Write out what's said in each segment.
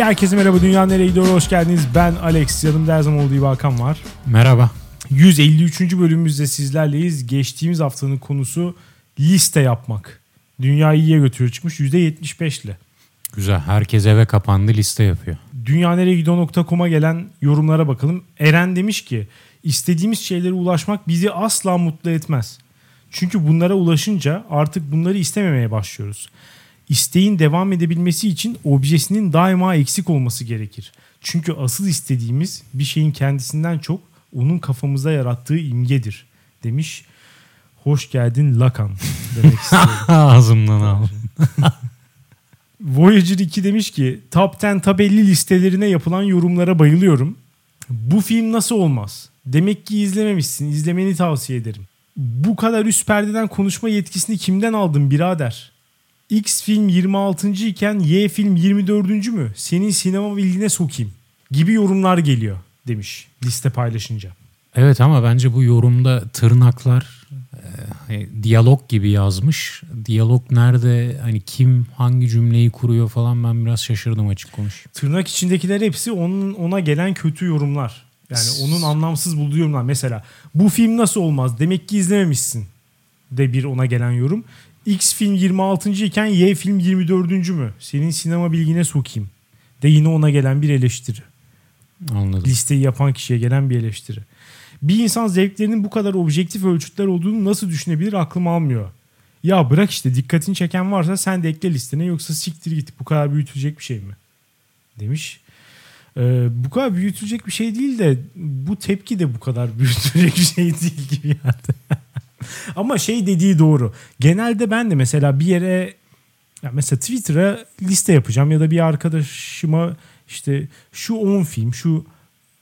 Hey herkese merhaba Dünya Nereye Gidiyor hoş geldiniz. Ben Alex yanımda her zaman olduğu gibi Hakan var. Merhaba. 153. bölümümüzde sizlerleyiz. Geçtiğimiz haftanın konusu liste yapmak. Dünyayı iyiye götürüyor çıkmış %75 ile. Güzel. Herkes eve kapandı liste yapıyor. Dünyanereyegidiyor.com'a gelen yorumlara bakalım. Eren demiş ki istediğimiz şeylere ulaşmak bizi asla mutlu etmez. Çünkü bunlara ulaşınca artık bunları istememeye başlıyoruz. İsteğin devam edebilmesi için objesinin daima eksik olması gerekir. Çünkü asıl istediğimiz bir şeyin kendisinden çok onun kafamızda yarattığı imgedir demiş. Hoş geldin Lakan demek istiyorum. Ağzımdan al. Voyager 2 demiş ki Top 10 Top 50 listelerine yapılan yorumlara bayılıyorum. Bu film nasıl olmaz? Demek ki izlememişsin. İzlemeni tavsiye ederim. Bu kadar üst perdeden konuşma yetkisini kimden aldın birader? X film 26. iken Y film 24. mü? Senin sinema bilgine sokayım. Gibi yorumlar geliyor demiş liste paylaşınca. Evet ama bence bu yorumda tırnaklar e, diyalog gibi yazmış. Diyalog nerede hani kim hangi cümleyi kuruyor falan ben biraz şaşırdım açık konuş. Tırnak içindekiler hepsi onun ona gelen kötü yorumlar. Yani onun anlamsız bulduğu yorumlar. Mesela bu film nasıl olmaz? Demek ki izlememişsin de bir ona gelen yorum. X film 26. iken Y film 24. mü? Senin sinema bilgine sokayım. De yine ona gelen bir eleştiri. Anladım. Listeyi yapan kişiye gelen bir eleştiri. Bir insan zevklerinin bu kadar objektif ölçütler olduğunu nasıl düşünebilir aklım almıyor. Ya bırak işte dikkatini çeken varsa sen de ekle listene yoksa siktir git bu kadar büyütülecek bir şey mi? Demiş. Ee, bu kadar büyütülecek bir şey değil de bu tepki de bu kadar büyütülecek bir şey değil gibi yani. Ama şey dediği doğru. Genelde ben de mesela bir yere ya mesela Twitter'a liste yapacağım ya da bir arkadaşıma işte şu 10 film, şu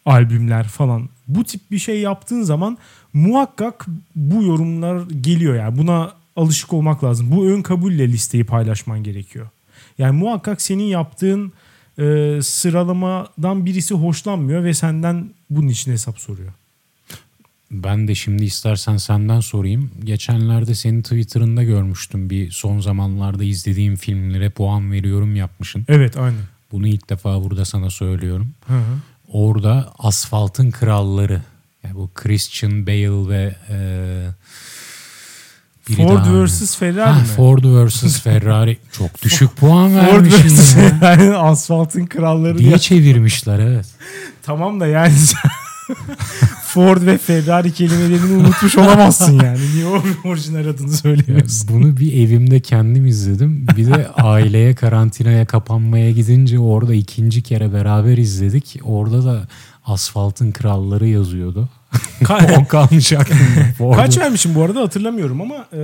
albümler falan bu tip bir şey yaptığın zaman muhakkak bu yorumlar geliyor yani buna alışık olmak lazım. Bu ön kabulle listeyi paylaşman gerekiyor. Yani muhakkak senin yaptığın e, sıralamadan birisi hoşlanmıyor ve senden bunun için hesap soruyor. Ben de şimdi istersen senden sorayım. Geçenlerde senin Twitter'ında görmüştüm bir son zamanlarda izlediğim filmlere puan veriyorum yapmışsın. Evet aynen. Bunu ilk defa burada sana söylüyorum. Hı hı. Orada Asfaltın Kralları yani bu Christian Bale ve e, Ford vs Ferrari Ha, mi? Ford vs Ferrari çok düşük puan Ford vermişsin vs ya. Ferrari asfaltın kralları Diye diye. çevirmişler evet. Tamam da yani Ford ve Ferrari kelimelerini unutmuş olamazsın yani. Niye orijinal adını söylemiyorsun? bunu bir evimde kendim izledim. Bir de aileye karantinaya kapanmaya gidince orada ikinci kere beraber izledik. Orada da Asfaltın Kralları yazıyordu. O kalmış aklımda. Kaç vermişim bu arada hatırlamıyorum ama e,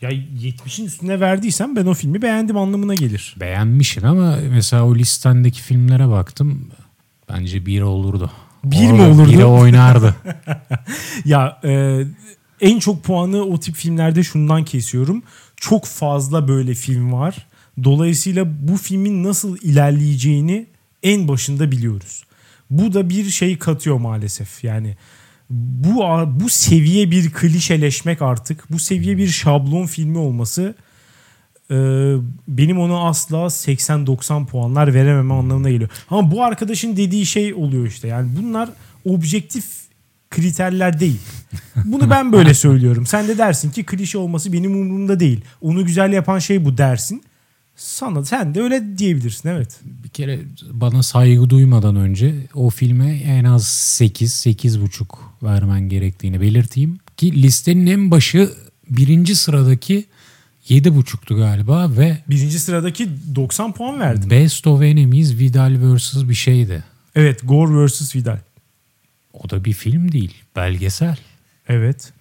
ya 70'in üstüne verdiysem ben o filmi beğendim anlamına gelir. Beğenmişsin ama mesela o listendeki filmlere baktım. Bence bir olurdu. Bir mi olurdu? Biri oynardı. Ya e, en çok puanı o tip filmlerde şundan kesiyorum. Çok fazla böyle film var. Dolayısıyla bu filmin nasıl ilerleyeceğini en başında biliyoruz. Bu da bir şey katıyor maalesef. Yani bu bu seviye bir klişeleşmek artık. Bu seviye bir şablon filmi olması benim ona asla 80-90 puanlar verememe anlamına geliyor. Ama bu arkadaşın dediği şey oluyor işte. Yani bunlar objektif kriterler değil. Bunu ben böyle söylüyorum. Sen de dersin ki klişe olması benim umurumda değil. Onu güzel yapan şey bu dersin. Sana sen de öyle diyebilirsin evet. Bir kere bana saygı duymadan önce o filme en az 8 8,5 vermen gerektiğini belirteyim. Ki listenin en başı birinci sıradaki 7,5'tu galiba ve Birinci sıradaki 90 puan verdim. Best of Enemies Vidal vs. bir şeydi. Evet Gore vs. Vidal. O da bir film değil, belgesel. Evet.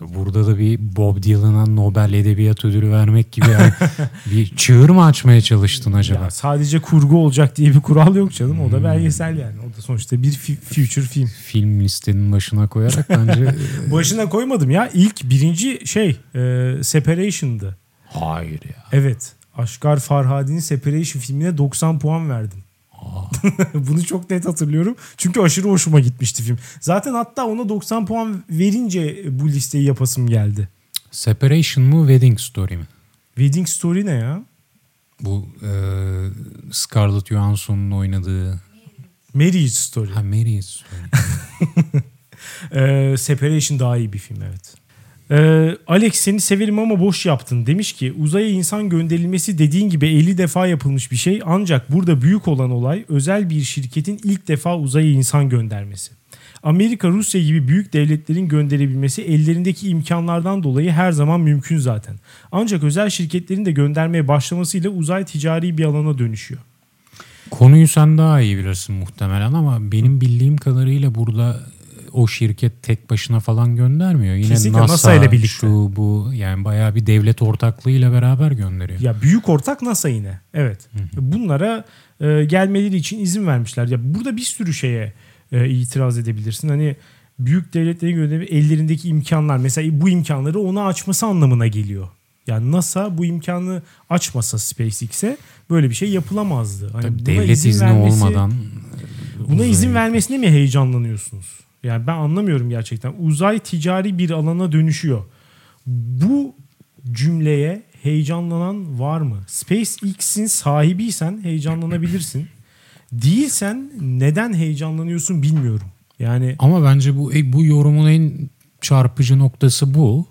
Burada da bir Bob Dylan'a Nobel Edebiyat Ödülü vermek gibi yani bir çığır mı açmaya çalıştın acaba? Ya sadece kurgu olacak diye bir kural yok canım. O da belgesel yani. O da sonuçta bir fi- future film. Film listenin başına koyarak bence Başına koymadım ya. İlk birinci şey e, Separation'dı. Hayır ya. Evet. Aşkar Farhadi'nin Separation filmine 90 puan verdim. Bunu çok net hatırlıyorum. Çünkü aşırı hoşuma gitmişti film. Zaten hatta ona 90 puan verince bu listeyi yapasım geldi. Separation mı Wedding Story mi? Wedding Story ne ya? Bu e, Scarlett Johansson'un oynadığı Marriage Story. ha, Marriage Story. Ee, Separation daha iyi bir film evet. Ee, Alex seni severim ama boş yaptın. Demiş ki uzaya insan gönderilmesi dediğin gibi 50 defa yapılmış bir şey. Ancak burada büyük olan olay özel bir şirketin ilk defa uzaya insan göndermesi. Amerika, Rusya gibi büyük devletlerin gönderebilmesi ellerindeki imkanlardan dolayı her zaman mümkün zaten. Ancak özel şirketlerin de göndermeye başlamasıyla uzay ticari bir alana dönüşüyor. Konuyu sen daha iyi bilirsin muhtemelen ama benim bildiğim kadarıyla burada o şirket tek başına falan göndermiyor. Yine Kesinlikle NASA, NASA ile birlikte. şu bu yani bayağı bir devlet ortaklığıyla beraber gönderiyor. Ya büyük ortak NASA yine. Evet. Bunlara e, gelmeleri için izin vermişler. Ya burada bir sürü şeye e, itiraz edebilirsin. Hani büyük devletlerin gönderme ellerindeki imkanlar mesela bu imkanları ona açması anlamına geliyor. Yani NASA bu imkanı açmasa SpaceX'e böyle bir şey yapılamazdı. Hani Tabii devlet izin izni vermesi- olmadan Buna izin vermesine mi heyecanlanıyorsunuz? Yani ben anlamıyorum gerçekten. Uzay ticari bir alana dönüşüyor. Bu cümleye heyecanlanan var mı? SpaceX'in sahibiysen heyecanlanabilirsin. Değilsen neden heyecanlanıyorsun bilmiyorum. Yani Ama bence bu e, bu yorumun en çarpıcı noktası bu.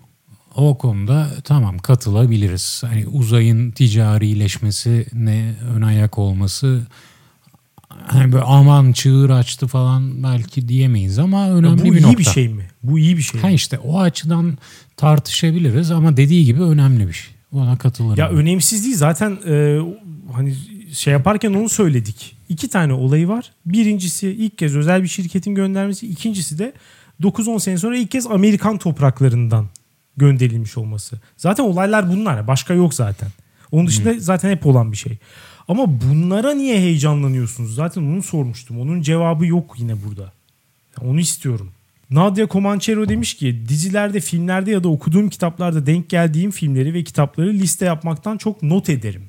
O konuda tamam katılabiliriz. Hani uzayın ticarileşmesine ön ayak olması hani böyle aman çığır açtı falan belki diyemeyiz ama önemli bu bir iyi nokta. bir şey mi? Bu iyi bir şey. Ha mi? işte o açıdan tartışabiliriz ama dediği gibi önemli bir şey. Ona katılırım. Ya önemsiz değil zaten e, hani şey yaparken onu söyledik. İki tane olayı var. Birincisi ilk kez özel bir şirketin göndermesi. İkincisi de 9-10 sene sonra ilk kez Amerikan topraklarından gönderilmiş olması. Zaten olaylar bunlar. Başka yok zaten. Onun dışında zaten hep olan bir şey. Ama bunlara niye heyecanlanıyorsunuz? Zaten onu sormuştum. Onun cevabı yok yine burada. Onu istiyorum. Nadia Comanchero demiş ki dizilerde, filmlerde ya da okuduğum kitaplarda denk geldiğim filmleri ve kitapları liste yapmaktan çok not ederim.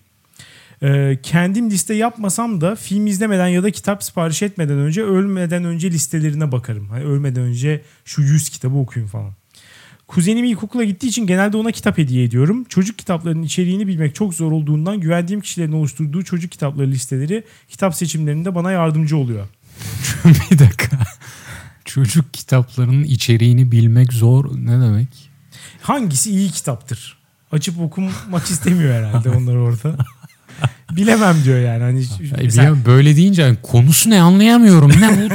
Ee, kendim liste yapmasam da film izlemeden ya da kitap sipariş etmeden önce ölmeden önce listelerine bakarım. Hani ölmeden önce şu 100 kitabı okuyun falan. Kuzenim ilkokula gittiği için genelde ona kitap hediye ediyorum. Çocuk kitaplarının içeriğini bilmek çok zor olduğundan güvendiğim kişilerin oluşturduğu çocuk kitapları listeleri kitap seçimlerinde bana yardımcı oluyor. bir dakika. Çocuk kitaplarının içeriğini bilmek zor ne demek? Hangisi iyi kitaptır? Açıp okumak istemiyor herhalde onlar orada. Bilemem diyor yani. Hani mesela böyle deyince yani konusu ne anlayamıyorum. Ne bu?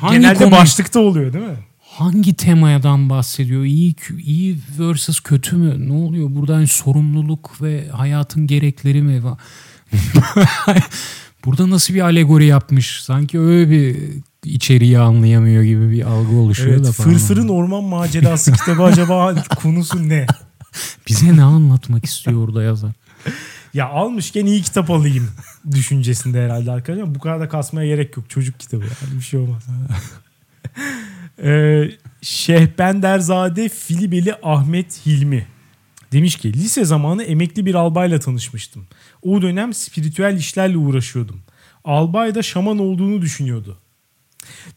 Hangi genelde konu- başlıkta oluyor değil mi? Hangi temadan bahsediyor? İyi iyi versus kötü mü? Ne oluyor? Burada hani sorumluluk ve hayatın gerekleri mi? Burada nasıl bir alegori yapmış? Sanki öyle bir içeriği anlayamıyor gibi bir algı oluşuyor Evet, da falan. Fırfırın Orman Macerası kitabı acaba konusu ne? Bize ne anlatmak istiyor orada yazar? Ya almışken iyi kitap alayım düşüncesinde herhalde arkadaşlar. Bu kadar da kasmaya gerek yok. Çocuk kitabı yani bir şey olmaz. ee, Şehbenderzade Filibeli Ahmet Hilmi demiş ki lise zamanı emekli bir albayla tanışmıştım. O dönem spiritüel işlerle uğraşıyordum. Albay da şaman olduğunu düşünüyordu.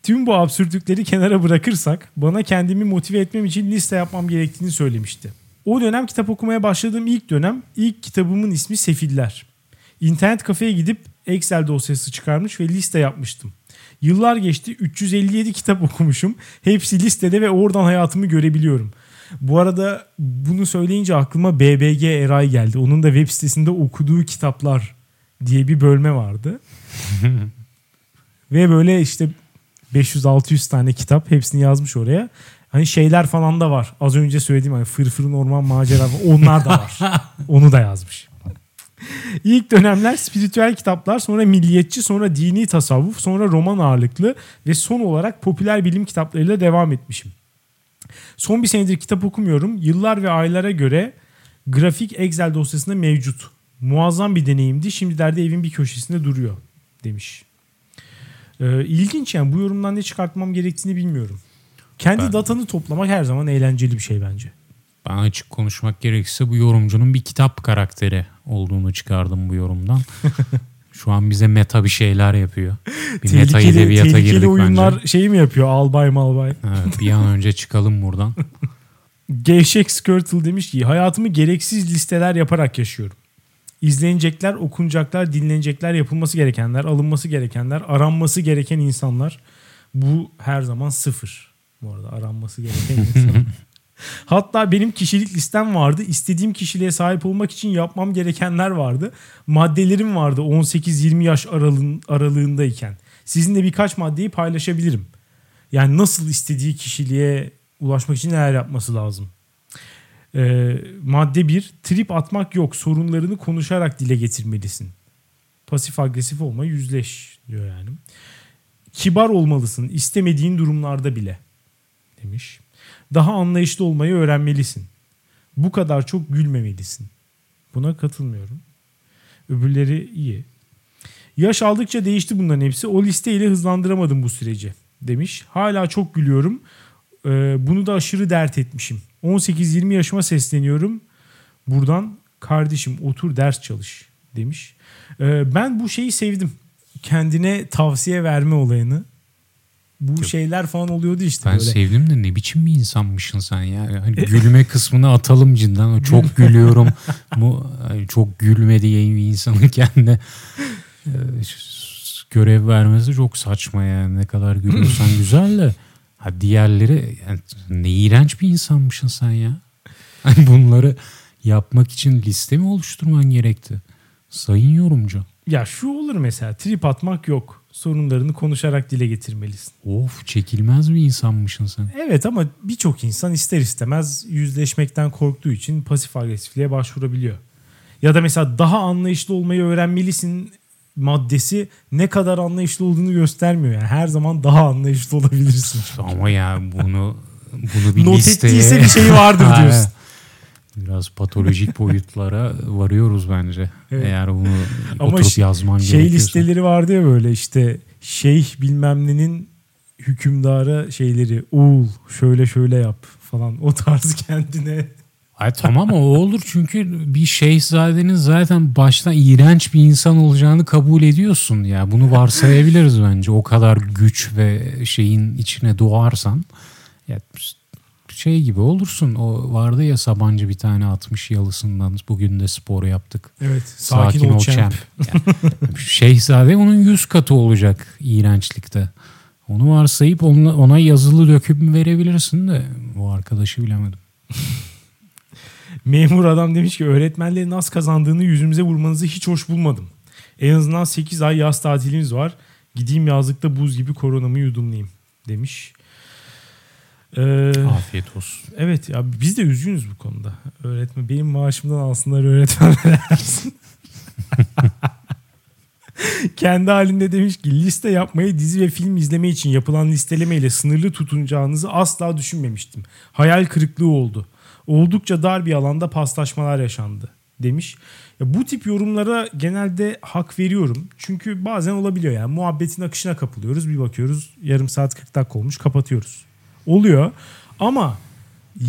Tüm bu absürtlükleri kenara bırakırsak bana kendimi motive etmem için liste yapmam gerektiğini söylemişti. O dönem kitap okumaya başladığım ilk dönem ilk kitabımın ismi Sefiller. İnternet kafeye gidip Excel dosyası çıkarmış ve liste yapmıştım. Yıllar geçti 357 kitap okumuşum. Hepsi listede ve oradan hayatımı görebiliyorum. Bu arada bunu söyleyince aklıma BBG Eray geldi. Onun da web sitesinde okuduğu kitaplar diye bir bölme vardı. ve böyle işte 500-600 tane kitap hepsini yazmış oraya. Hani şeyler falan da var. Az önce söylediğim hani Fırfırın Orman Macera onlar da var. Onu da yazmış. İlk dönemler spiritüel kitaplar, sonra milliyetçi, sonra dini tasavvuf, sonra roman ağırlıklı ve son olarak popüler bilim kitaplarıyla devam etmişim. Son bir senedir kitap okumuyorum. Yıllar ve aylara göre grafik Excel dosyasında mevcut. Muazzam bir deneyimdi. Şimdilerde evin bir köşesinde duruyor demiş. Ee, ilginç yani bu yorumdan ne çıkartmam gerektiğini bilmiyorum. Kendi Ben- datanı toplamak her zaman eğlenceli bir şey bence. Ben açık konuşmak gerekirse bu yorumcunun bir kitap karakteri olduğunu çıkardım bu yorumdan. Şu an bize meta bir şeyler yapıyor. Bir meta tehlikeli edebiyata tehlikeli girdik oyunlar bence. şeyi mi yapıyor? Albay malbay. Evet, bir an önce çıkalım buradan. Gevşek Skirtle demiş ki hayatımı gereksiz listeler yaparak yaşıyorum. İzlenecekler, okunacaklar, dinlenecekler, yapılması gerekenler, alınması gerekenler, aranması gereken insanlar. Bu her zaman sıfır. Bu arada aranması gereken insan. Hatta benim kişilik listem vardı. İstediğim kişiliğe sahip olmak için yapmam gerekenler vardı. Maddelerim vardı 18-20 yaş aralığın, aralığındayken. Sizinle birkaç maddeyi paylaşabilirim. Yani nasıl istediği kişiliğe ulaşmak için neler yapması lazım. Ee, madde 1. Trip atmak yok. Sorunlarını konuşarak dile getirmelisin. Pasif agresif olma yüzleş diyor yani. Kibar olmalısın. istemediğin durumlarda bile demiş. Daha anlayışlı olmayı öğrenmelisin. Bu kadar çok gülmemelisin. Buna katılmıyorum. Öbürleri iyi. Yaş aldıkça değişti bunların hepsi. O listeyle hızlandıramadım bu süreci demiş. Hala çok gülüyorum. Ee, bunu da aşırı dert etmişim. 18-20 yaşıma sesleniyorum. Buradan kardeşim otur ders çalış demiş. Ee, ben bu şeyi sevdim. Kendine tavsiye verme olayını. Bu Yok. şeyler falan oluyordu işte Ben böyle. sevdim de ne biçim bir insanmışsın sen ya. Hani gülme kısmını atalım cidden. O Çok gülüyorum. Bu çok gülme diye bir insanın kendine e, görev vermesi çok saçma yani. Ne kadar gülüyorsan güzel de. Ha diğerleri yani ne iğrenç bir insanmışsın sen ya. Hani bunları yapmak için liste mi oluşturman gerekti? Sayın yorumcu. Ya şu olur mesela trip atmak yok. Sorunlarını konuşarak dile getirmelisin. Of çekilmez bir insanmışsın sen. Evet ama birçok insan ister istemez yüzleşmekten korktuğu için pasif agresifliğe başvurabiliyor. Ya da mesela daha anlayışlı olmayı öğrenmelisin maddesi ne kadar anlayışlı olduğunu göstermiyor. Yani her zaman daha anlayışlı olabilirsin. Ama ya bunu bunu bir Not listeye... ettiyse bir şey vardır diyorsun. Biraz patolojik boyutlara varıyoruz bence. Evet. Eğer bunu Ama oturup yazman Şey gerekiyorsa. listeleri vardı ya böyle işte şeyh bilmem nenin hükümdara şeyleri oğul şöyle şöyle yap falan o tarz kendine Ay, tamam o olur çünkü bir şehzadenin zaten baştan iğrenç bir insan olacağını kabul ediyorsun. Ya bunu varsayabiliriz bence. O kadar güç ve şeyin içine doğarsan ya şey gibi olursun. O vardı ya Sabancı bir tane 60 yalısından bugün de spor yaptık. evet sakin, ol champ. Yani, şehzade onun yüz katı olacak iğrençlikte. Onu varsayıp ona, ona yazılı döküm verebilirsin de bu arkadaşı bilemedim. Memur adam demiş ki öğretmenlerin az kazandığını yüzümüze vurmanızı hiç hoş bulmadım. En azından 8 ay yaz tatilimiz var. Gideyim yazlıkta buz gibi koronamı yudumlayayım demiş. Ee, Afiyet olsun. evet ya biz de üzgünüz bu konuda. Öğretmen benim maaşımdan alsınlar öğretmenler. Kendi halinde demiş ki liste yapmayı dizi ve film izleme için yapılan listelemeyle sınırlı tutunacağınızı asla düşünmemiştim. Hayal kırıklığı oldu. Oldukça dar bir alanda paslaşmalar yaşandı demiş. Ya bu tip yorumlara genelde hak veriyorum. Çünkü bazen olabiliyor yani muhabbetin akışına kapılıyoruz. Bir bakıyoruz yarım saat 40 dakika olmuş kapatıyoruz. Oluyor ama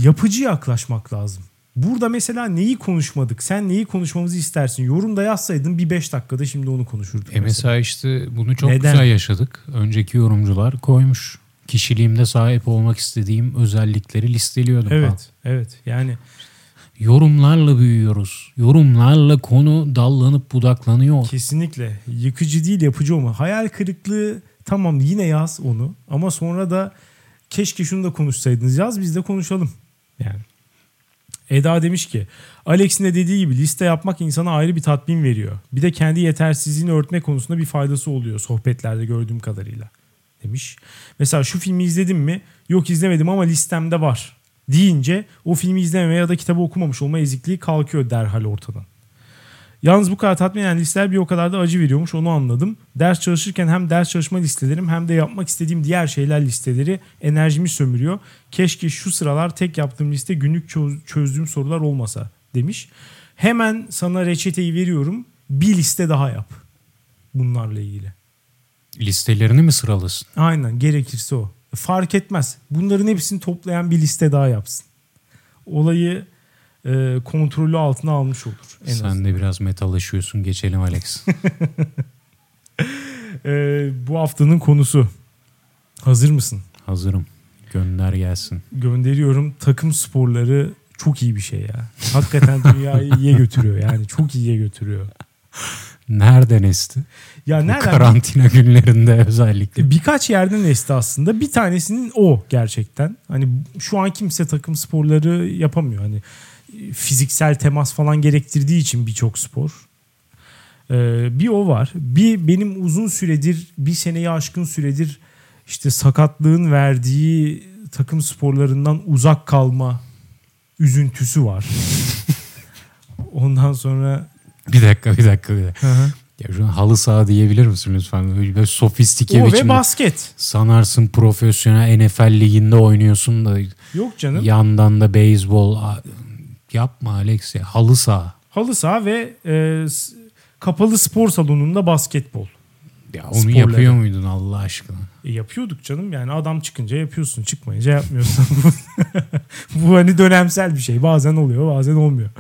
yapıcı yaklaşmak lazım. Burada mesela neyi konuşmadık? Sen neyi konuşmamızı istersin? Yorumda yazsaydın bir 5 dakikada şimdi onu konuşurduk. E mesela işte bunu çok Neden? güzel yaşadık. Önceki yorumcular koymuş. Kişiliğimde sahip olmak istediğim özellikleri listeliyordum falan. Evet, evet. Yani Yorumlarla büyüyoruz. Yorumlarla konu dallanıp budaklanıyor. kesinlikle yıkıcı değil yapıcı olma. Hayal kırıklığı tamam yine yaz onu ama sonra da keşke şunu da konuşsaydınız. Yaz biz de konuşalım. Yani. Eda demiş ki Alex'in de dediği gibi liste yapmak insana ayrı bir tatmin veriyor. Bir de kendi yetersizliğini örtme konusunda bir faydası oluyor sohbetlerde gördüğüm kadarıyla demiş. Mesela şu filmi izledim mi? Yok izlemedim ama listemde var deyince o filmi izlememe ya da kitabı okumamış olma ezikliği kalkıyor derhal ortadan. Yalnız bu kadar tatmin eden listeler bir o kadar da acı veriyormuş onu anladım. Ders çalışırken hem ders çalışma listelerim hem de yapmak istediğim diğer şeyler listeleri enerjimi sömürüyor. Keşke şu sıralar tek yaptığım liste günlük çöz- çözdüğüm sorular olmasa demiş. Hemen sana reçeteyi veriyorum. Bir liste daha yap. Bunlarla ilgili. Listelerini mi sıralasın? Aynen gerekirse o. Fark etmez. Bunların hepsini toplayan bir liste daha yapsın. Olayı e, kontrolü altına almış olur. En Sen azından. de biraz metalaşıyorsun. Geçelim Alex. E, bu haftanın konusu. Hazır mısın? Hazırım. Gönder gelsin. Gönderiyorum. Takım sporları çok iyi bir şey ya. Hakikaten dünyayı iyiye götürüyor yani çok iyiye götürüyor. Nereden esti? Ya Bu nereden? karantina günlerinde özellikle. Birkaç yerden esti aslında. Bir tanesinin o gerçekten. Hani şu an kimse takım sporları yapamıyor. Hani fiziksel temas falan gerektirdiği için birçok spor. Ee, bir o var. Bir benim uzun süredir, bir seneyi aşkın süredir işte sakatlığın verdiği takım sporlarından uzak kalma üzüntüsü var. Ondan sonra Bir dakika bir dakika bir dakika. Ya şu halı saha diyebilir misin lütfen? Böyle, sofistike o ve biçimde. basket. Sanarsın profesyonel NFL liginde oynuyorsun da Yok canım. yandan da beyzbol. Yapma Alex ya. Halı saha. Halı saha ve e, kapalı spor salonunda basketbol. Ya onu Sporları. yapıyor muydun Allah aşkına? E, yapıyorduk canım yani adam çıkınca yapıyorsun çıkmayınca yapmıyorsun. Bu hani dönemsel bir şey bazen oluyor bazen olmuyor.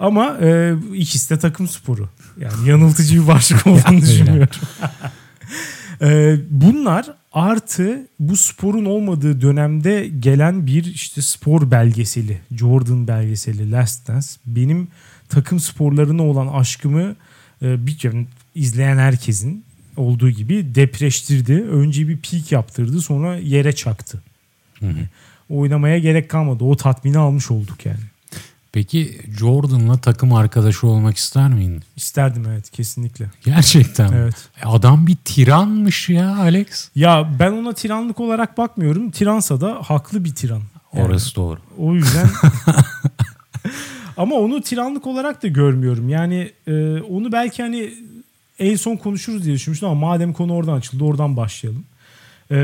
Ama e, ikisi de takım sporu. Yani yanıltıcı bir başlık olduğunu öyle. düşünmüyorum. E, bunlar artı bu sporun olmadığı dönemde gelen bir işte spor belgeseli. Jordan belgeseli Last Dance. Benim takım sporlarına olan aşkımı e, bir yani izleyen herkesin olduğu gibi depreştirdi. Önce bir peak yaptırdı sonra yere çaktı. Hı hı. Oynamaya gerek kalmadı. O tatmini almış olduk yani. Peki Jordan'la takım arkadaşı olmak ister miydin? İsterdim evet kesinlikle. Gerçekten? Evet. E, Adam bir tiranmış ya Alex. Ya ben ona tiranlık olarak bakmıyorum. Tiransa da haklı bir tiran. Yani Orası doğru. O yüzden ama onu tiranlık olarak da görmüyorum. Yani e, onu belki hani en son konuşuruz diye düşünmüştüm ama madem konu oradan açıldı oradan başlayalım. E,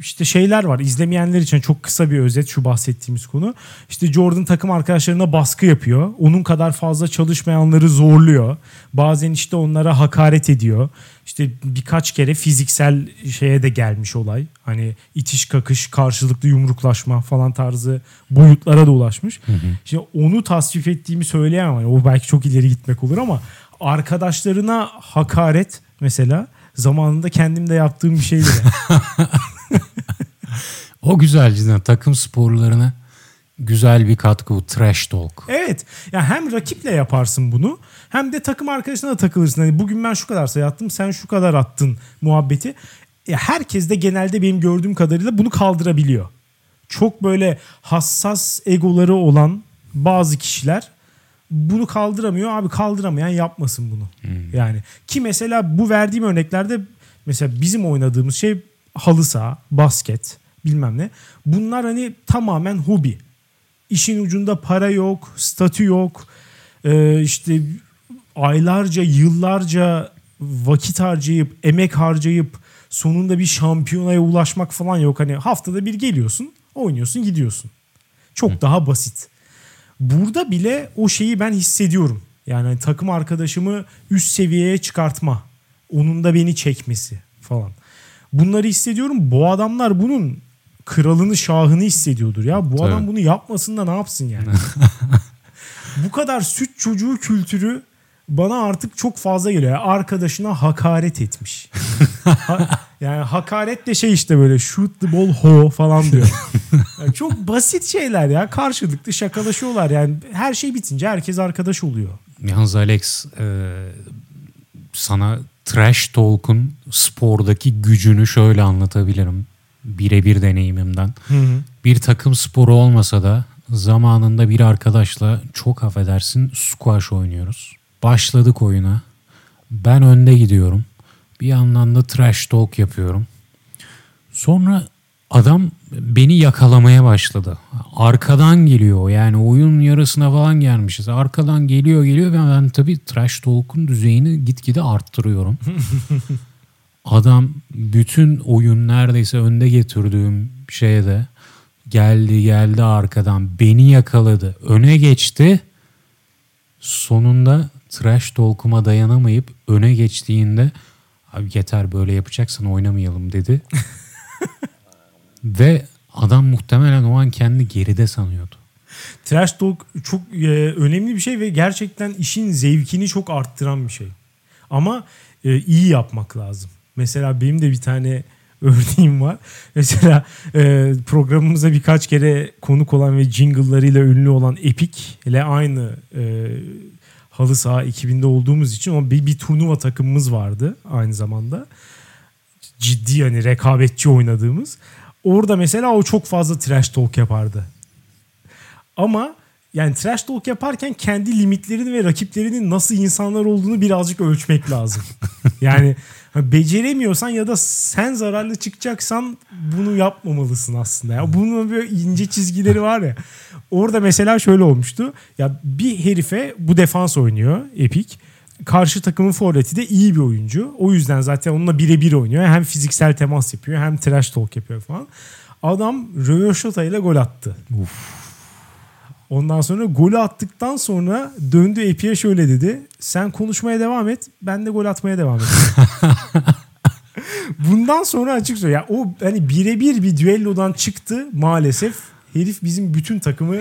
işte şeyler var izlemeyenler için çok kısa bir özet şu bahsettiğimiz konu. İşte Jordan takım arkadaşlarına baskı yapıyor. Onun kadar fazla çalışmayanları zorluyor. Bazen işte onlara hakaret ediyor. İşte birkaç kere fiziksel şeye de gelmiş olay. Hani itiş kakış, karşılıklı yumruklaşma falan tarzı boyutlara da ulaşmış. Şimdi onu tasvip ettiğimi söyleyemem. Yani o belki çok ileri gitmek olur ama arkadaşlarına hakaret mesela zamanında kendimde yaptığım bir şeydi. O güzel cidden takım sporlarına güzel bir katkı bu trash talk. Evet. Ya hem rakiple yaparsın bunu hem de takım arkadaşına da takılırsın. Hani bugün ben şu kadar sayı attım sen şu kadar attın muhabbeti. Ya herkes de genelde benim gördüğüm kadarıyla bunu kaldırabiliyor. Çok böyle hassas egoları olan bazı kişiler bunu kaldıramıyor. Abi kaldıramayan yapmasın bunu. Yani ki mesela bu verdiğim örneklerde mesela bizim oynadığımız şey halı saha, basket bilmem ne. Bunlar hani tamamen hobi. İşin ucunda para yok, statü yok. Ee, işte aylarca, yıllarca vakit harcayıp, emek harcayıp sonunda bir şampiyonaya ulaşmak falan yok. Hani haftada bir geliyorsun, oynuyorsun, gidiyorsun. Çok daha basit. Burada bile o şeyi ben hissediyorum. Yani hani takım arkadaşımı üst seviyeye çıkartma. Onun da beni çekmesi falan. Bunları hissediyorum. Bu adamlar bunun kralını şahını hissediyordur ya. Bu Tabii. adam bunu yapmasın da ne yapsın yani. Bu kadar süt çocuğu kültürü bana artık çok fazla geliyor. Yani arkadaşına hakaret etmiş. Ha- yani hakaret de şey işte böyle shoot the ball ho falan diyor. Yani çok basit şeyler ya. Karşılıklı şakalaşıyorlar yani. Her şey bitince herkes arkadaş oluyor. Yalnız Alex e, sana trash talk'un spordaki gücünü şöyle anlatabilirim. Birebir deneyimimden. Bir takım sporu olmasa da zamanında bir arkadaşla çok affedersin squash oynuyoruz. Başladık oyuna. Ben önde gidiyorum. Bir yandan da trash talk yapıyorum. Sonra adam beni yakalamaya başladı. Arkadan geliyor yani oyun yarısına falan gelmişiz. Arkadan geliyor geliyor ve ben tabii trash talk'un düzeyini gitgide arttırıyorum. Adam bütün oyun neredeyse önde getirdiğim şeyde geldi geldi arkadan beni yakaladı. Öne geçti. Sonunda trash talk'uma dayanamayıp öne geçtiğinde abi yeter böyle yapacaksan oynamayalım dedi. Ve adam muhtemelen o an kendi geride sanıyordu. Trash talk çok e, önemli bir şey ve gerçekten işin zevkini çok arttıran bir şey. Ama e, iyi yapmak lazım. Mesela benim de bir tane örneğim var. Mesela e, programımıza birkaç kere konuk olan ve jingle'larıyla ünlü olan Epic ile aynı e, halı saha ekibinde olduğumuz için o bir, bir turnuva takımımız vardı aynı zamanda. Ciddi yani rekabetçi oynadığımız. Orada mesela o çok fazla trash talk yapardı. Ama yani trash talk yaparken kendi limitlerini ve rakiplerinin nasıl insanlar olduğunu birazcık ölçmek lazım. yani beceremiyorsan ya da sen zararlı çıkacaksan bunu yapmamalısın aslında. Ya bunun böyle ince çizgileri var ya. Orada mesela şöyle olmuştu. Ya bir herife bu defans oynuyor Epic. Karşı takımın forveti de iyi bir oyuncu. O yüzden zaten onunla birebir oynuyor. Hem fiziksel temas yapıyor hem trash talk yapıyor falan. Adam Röveşata ile gol attı. Uf. Ondan sonra golü attıktan sonra döndü Epic'e şöyle dedi. Sen konuşmaya devam et. Ben de gol atmaya devam edeyim. Bundan sonra açık söyle. Ya o hani birebir bir düellodan çıktı maalesef. Herif bizim bütün takımı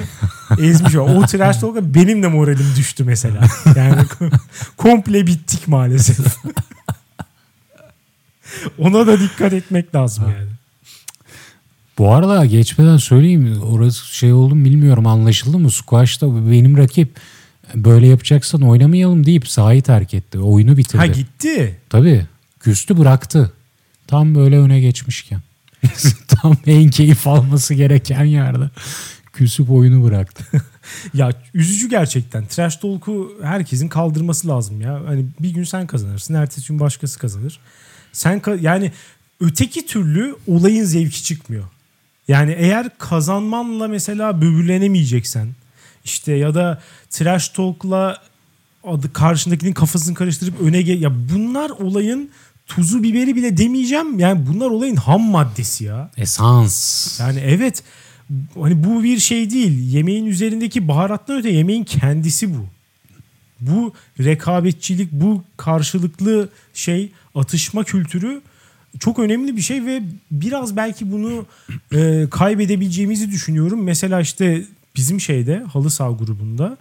ezmiş. O trash talk'a benim de moralim düştü mesela. Yani komple bittik maalesef. Ona da dikkat etmek lazım yani. Bu arada geçmeden söyleyeyim orası şey oldu mu bilmiyorum anlaşıldı mı? Squash'ta benim rakip böyle yapacaksan oynamayalım deyip sahayı terk etti. Oyunu bitirdi. Ha gitti. Tabii. Küstü bıraktı. Tam böyle öne geçmişken. Tam en keyif alması gereken yerde. Küsüp oyunu bıraktı. ya üzücü gerçekten. Trash talk'u herkesin kaldırması lazım ya. Hani bir gün sen kazanırsın, ertesi gün başkası kazanır. Sen ka- yani öteki türlü olayın zevki çıkmıyor. Yani eğer kazanmanla mesela böbürlenemeyeceksen işte ya da trash talk'la adı karşındakinin kafasını karıştırıp öne gel ya bunlar olayın tuzu biberi bile demeyeceğim. Yani bunlar olayın ham maddesi ya. Esans. Yani evet hani bu bir şey değil. Yemeğin üzerindeki baharattan öte yemeğin kendisi bu. Bu rekabetçilik, bu karşılıklı şey atışma kültürü çok önemli bir şey ve biraz belki bunu e, kaybedebileceğimizi düşünüyorum. Mesela işte bizim şeyde halı saha grubunda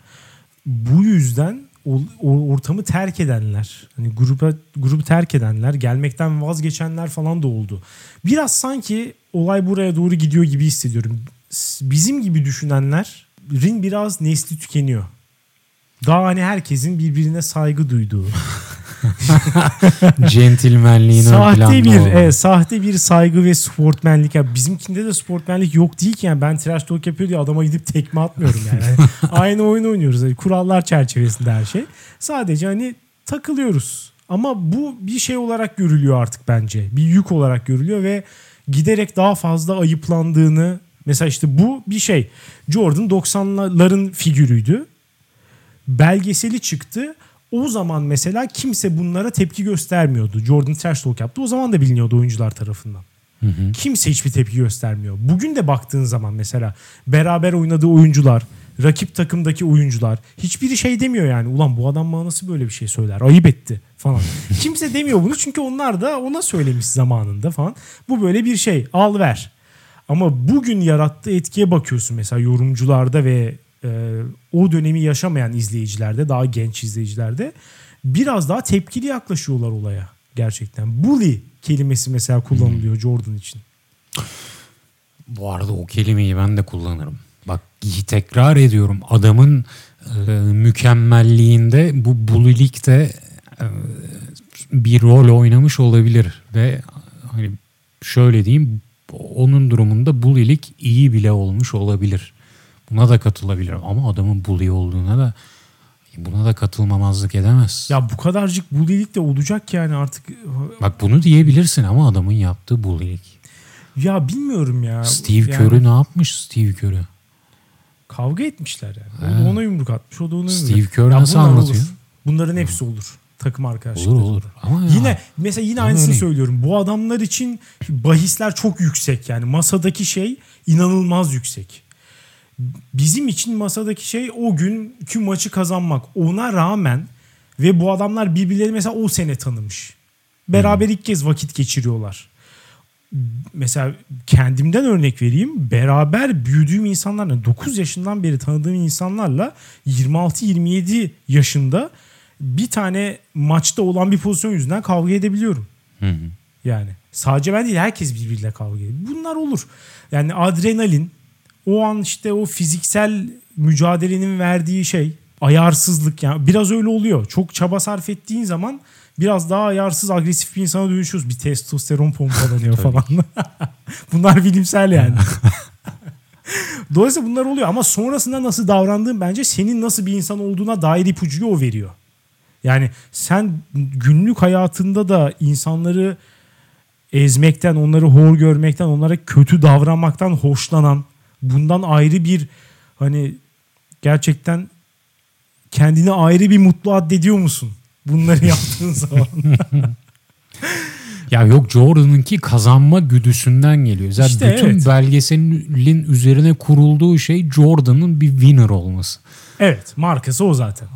bu yüzden o, o ortamı terk edenler, hani gruba grubu terk edenler, gelmekten vazgeçenler falan da oldu. Biraz sanki olay buraya doğru gidiyor gibi hissediyorum. Bizim gibi düşünenlerin biraz nesli tükeniyor. Daha hani herkesin birbirine saygı duyduğu. Centilmenliğin sahte bir e, sahte bir saygı ve sportmenlik. Ya bizimkinde de sportmenlik yok değil ki yani ben trash talk yapıyor diye adama gidip tekme atmıyorum yani. yani aynı oyun oynuyoruz. Yani kurallar çerçevesinde her şey. Sadece hani takılıyoruz. Ama bu bir şey olarak görülüyor artık bence. Bir yük olarak görülüyor ve giderek daha fazla ayıplandığını mesela işte bu bir şey. Jordan 90'ların figürüydü. Belgeseli çıktı o zaman mesela kimse bunlara tepki göstermiyordu. Jordan trash talk yaptı. O zaman da biliniyordu oyuncular tarafından. Hı hı. Kimse hiçbir tepki göstermiyor. Bugün de baktığın zaman mesela beraber oynadığı oyuncular, rakip takımdaki oyuncular hiçbiri şey demiyor yani. Ulan bu adam bana nasıl böyle bir şey söyler? Ayıp etti falan. Kimse demiyor bunu çünkü onlar da ona söylemiş zamanında falan. Bu böyle bir şey. Al ver. Ama bugün yarattığı etkiye bakıyorsun mesela yorumcularda ve e, o dönemi yaşamayan izleyicilerde daha genç izleyicilerde biraz daha tepkili yaklaşıyorlar olaya gerçekten. Bully kelimesi mesela kullanılıyor hmm. Jordan için. Bu arada o kelimeyi ben de kullanırım. Bak tekrar ediyorum adamın e, mükemmelliğinde bu bulilik de e, bir rol oynamış olabilir ve hani şöyle diyeyim onun durumunda bulilik iyi bile olmuş olabilir. Buna da katılabilirim ama adamın bully olduğuna da buna da katılmamazlık edemez. Ya bu kadarcık bullylik de olacak yani artık. Bak bunu diyebilirsin ama adamın yaptığı bullylik. Ya bilmiyorum ya. Steve yani... Kerr'ü ne yapmış Steve Kerr'ü? Kavga etmişler yani. O da ona yumruk atmış. O da ona Steve yumruk. Kerr nasıl anlatıyor? Olur. Bunların hepsi olur. Takım arkadaşları. Olur olur. Ama yine ya, mesela yine aynısını öyle. söylüyorum. Bu adamlar için bahisler çok yüksek yani. Masadaki şey inanılmaz yüksek bizim için masadaki şey o günkü maçı kazanmak. Ona rağmen ve bu adamlar birbirleri mesela o sene tanımış. Beraber hmm. ilk kez vakit geçiriyorlar. Mesela kendimden örnek vereyim. Beraber büyüdüğüm insanlarla 9 yaşından beri tanıdığım insanlarla 26-27 yaşında bir tane maçta olan bir pozisyon yüzünden kavga edebiliyorum. Hı Yani Sadece ben değil herkes birbiriyle kavga ediyor. Bunlar olur. Yani adrenalin o an işte o fiziksel mücadelenin verdiği şey ayarsızlık yani biraz öyle oluyor. Çok çaba sarf ettiğin zaman biraz daha ayarsız agresif bir insana dönüşüyoruz. Bir testosteron pompalanıyor falan. Bunlar bilimsel yani. Dolayısıyla bunlar oluyor ama sonrasında nasıl davrandığın bence senin nasıl bir insan olduğuna dair ipucuyu o veriyor. Yani sen günlük hayatında da insanları ezmekten, onları hor görmekten, onlara kötü davranmaktan hoşlanan, bundan ayrı bir hani gerçekten kendini ayrı bir mutlu addediyor musun? Bunları yaptığın zaman. Ya yok Jordan'ınki kazanma güdüsünden geliyor. Zaten İşte bütün evet. belgeselin üzerine kurulduğu şey Jordan'ın bir winner olması. evet, markası o zaten.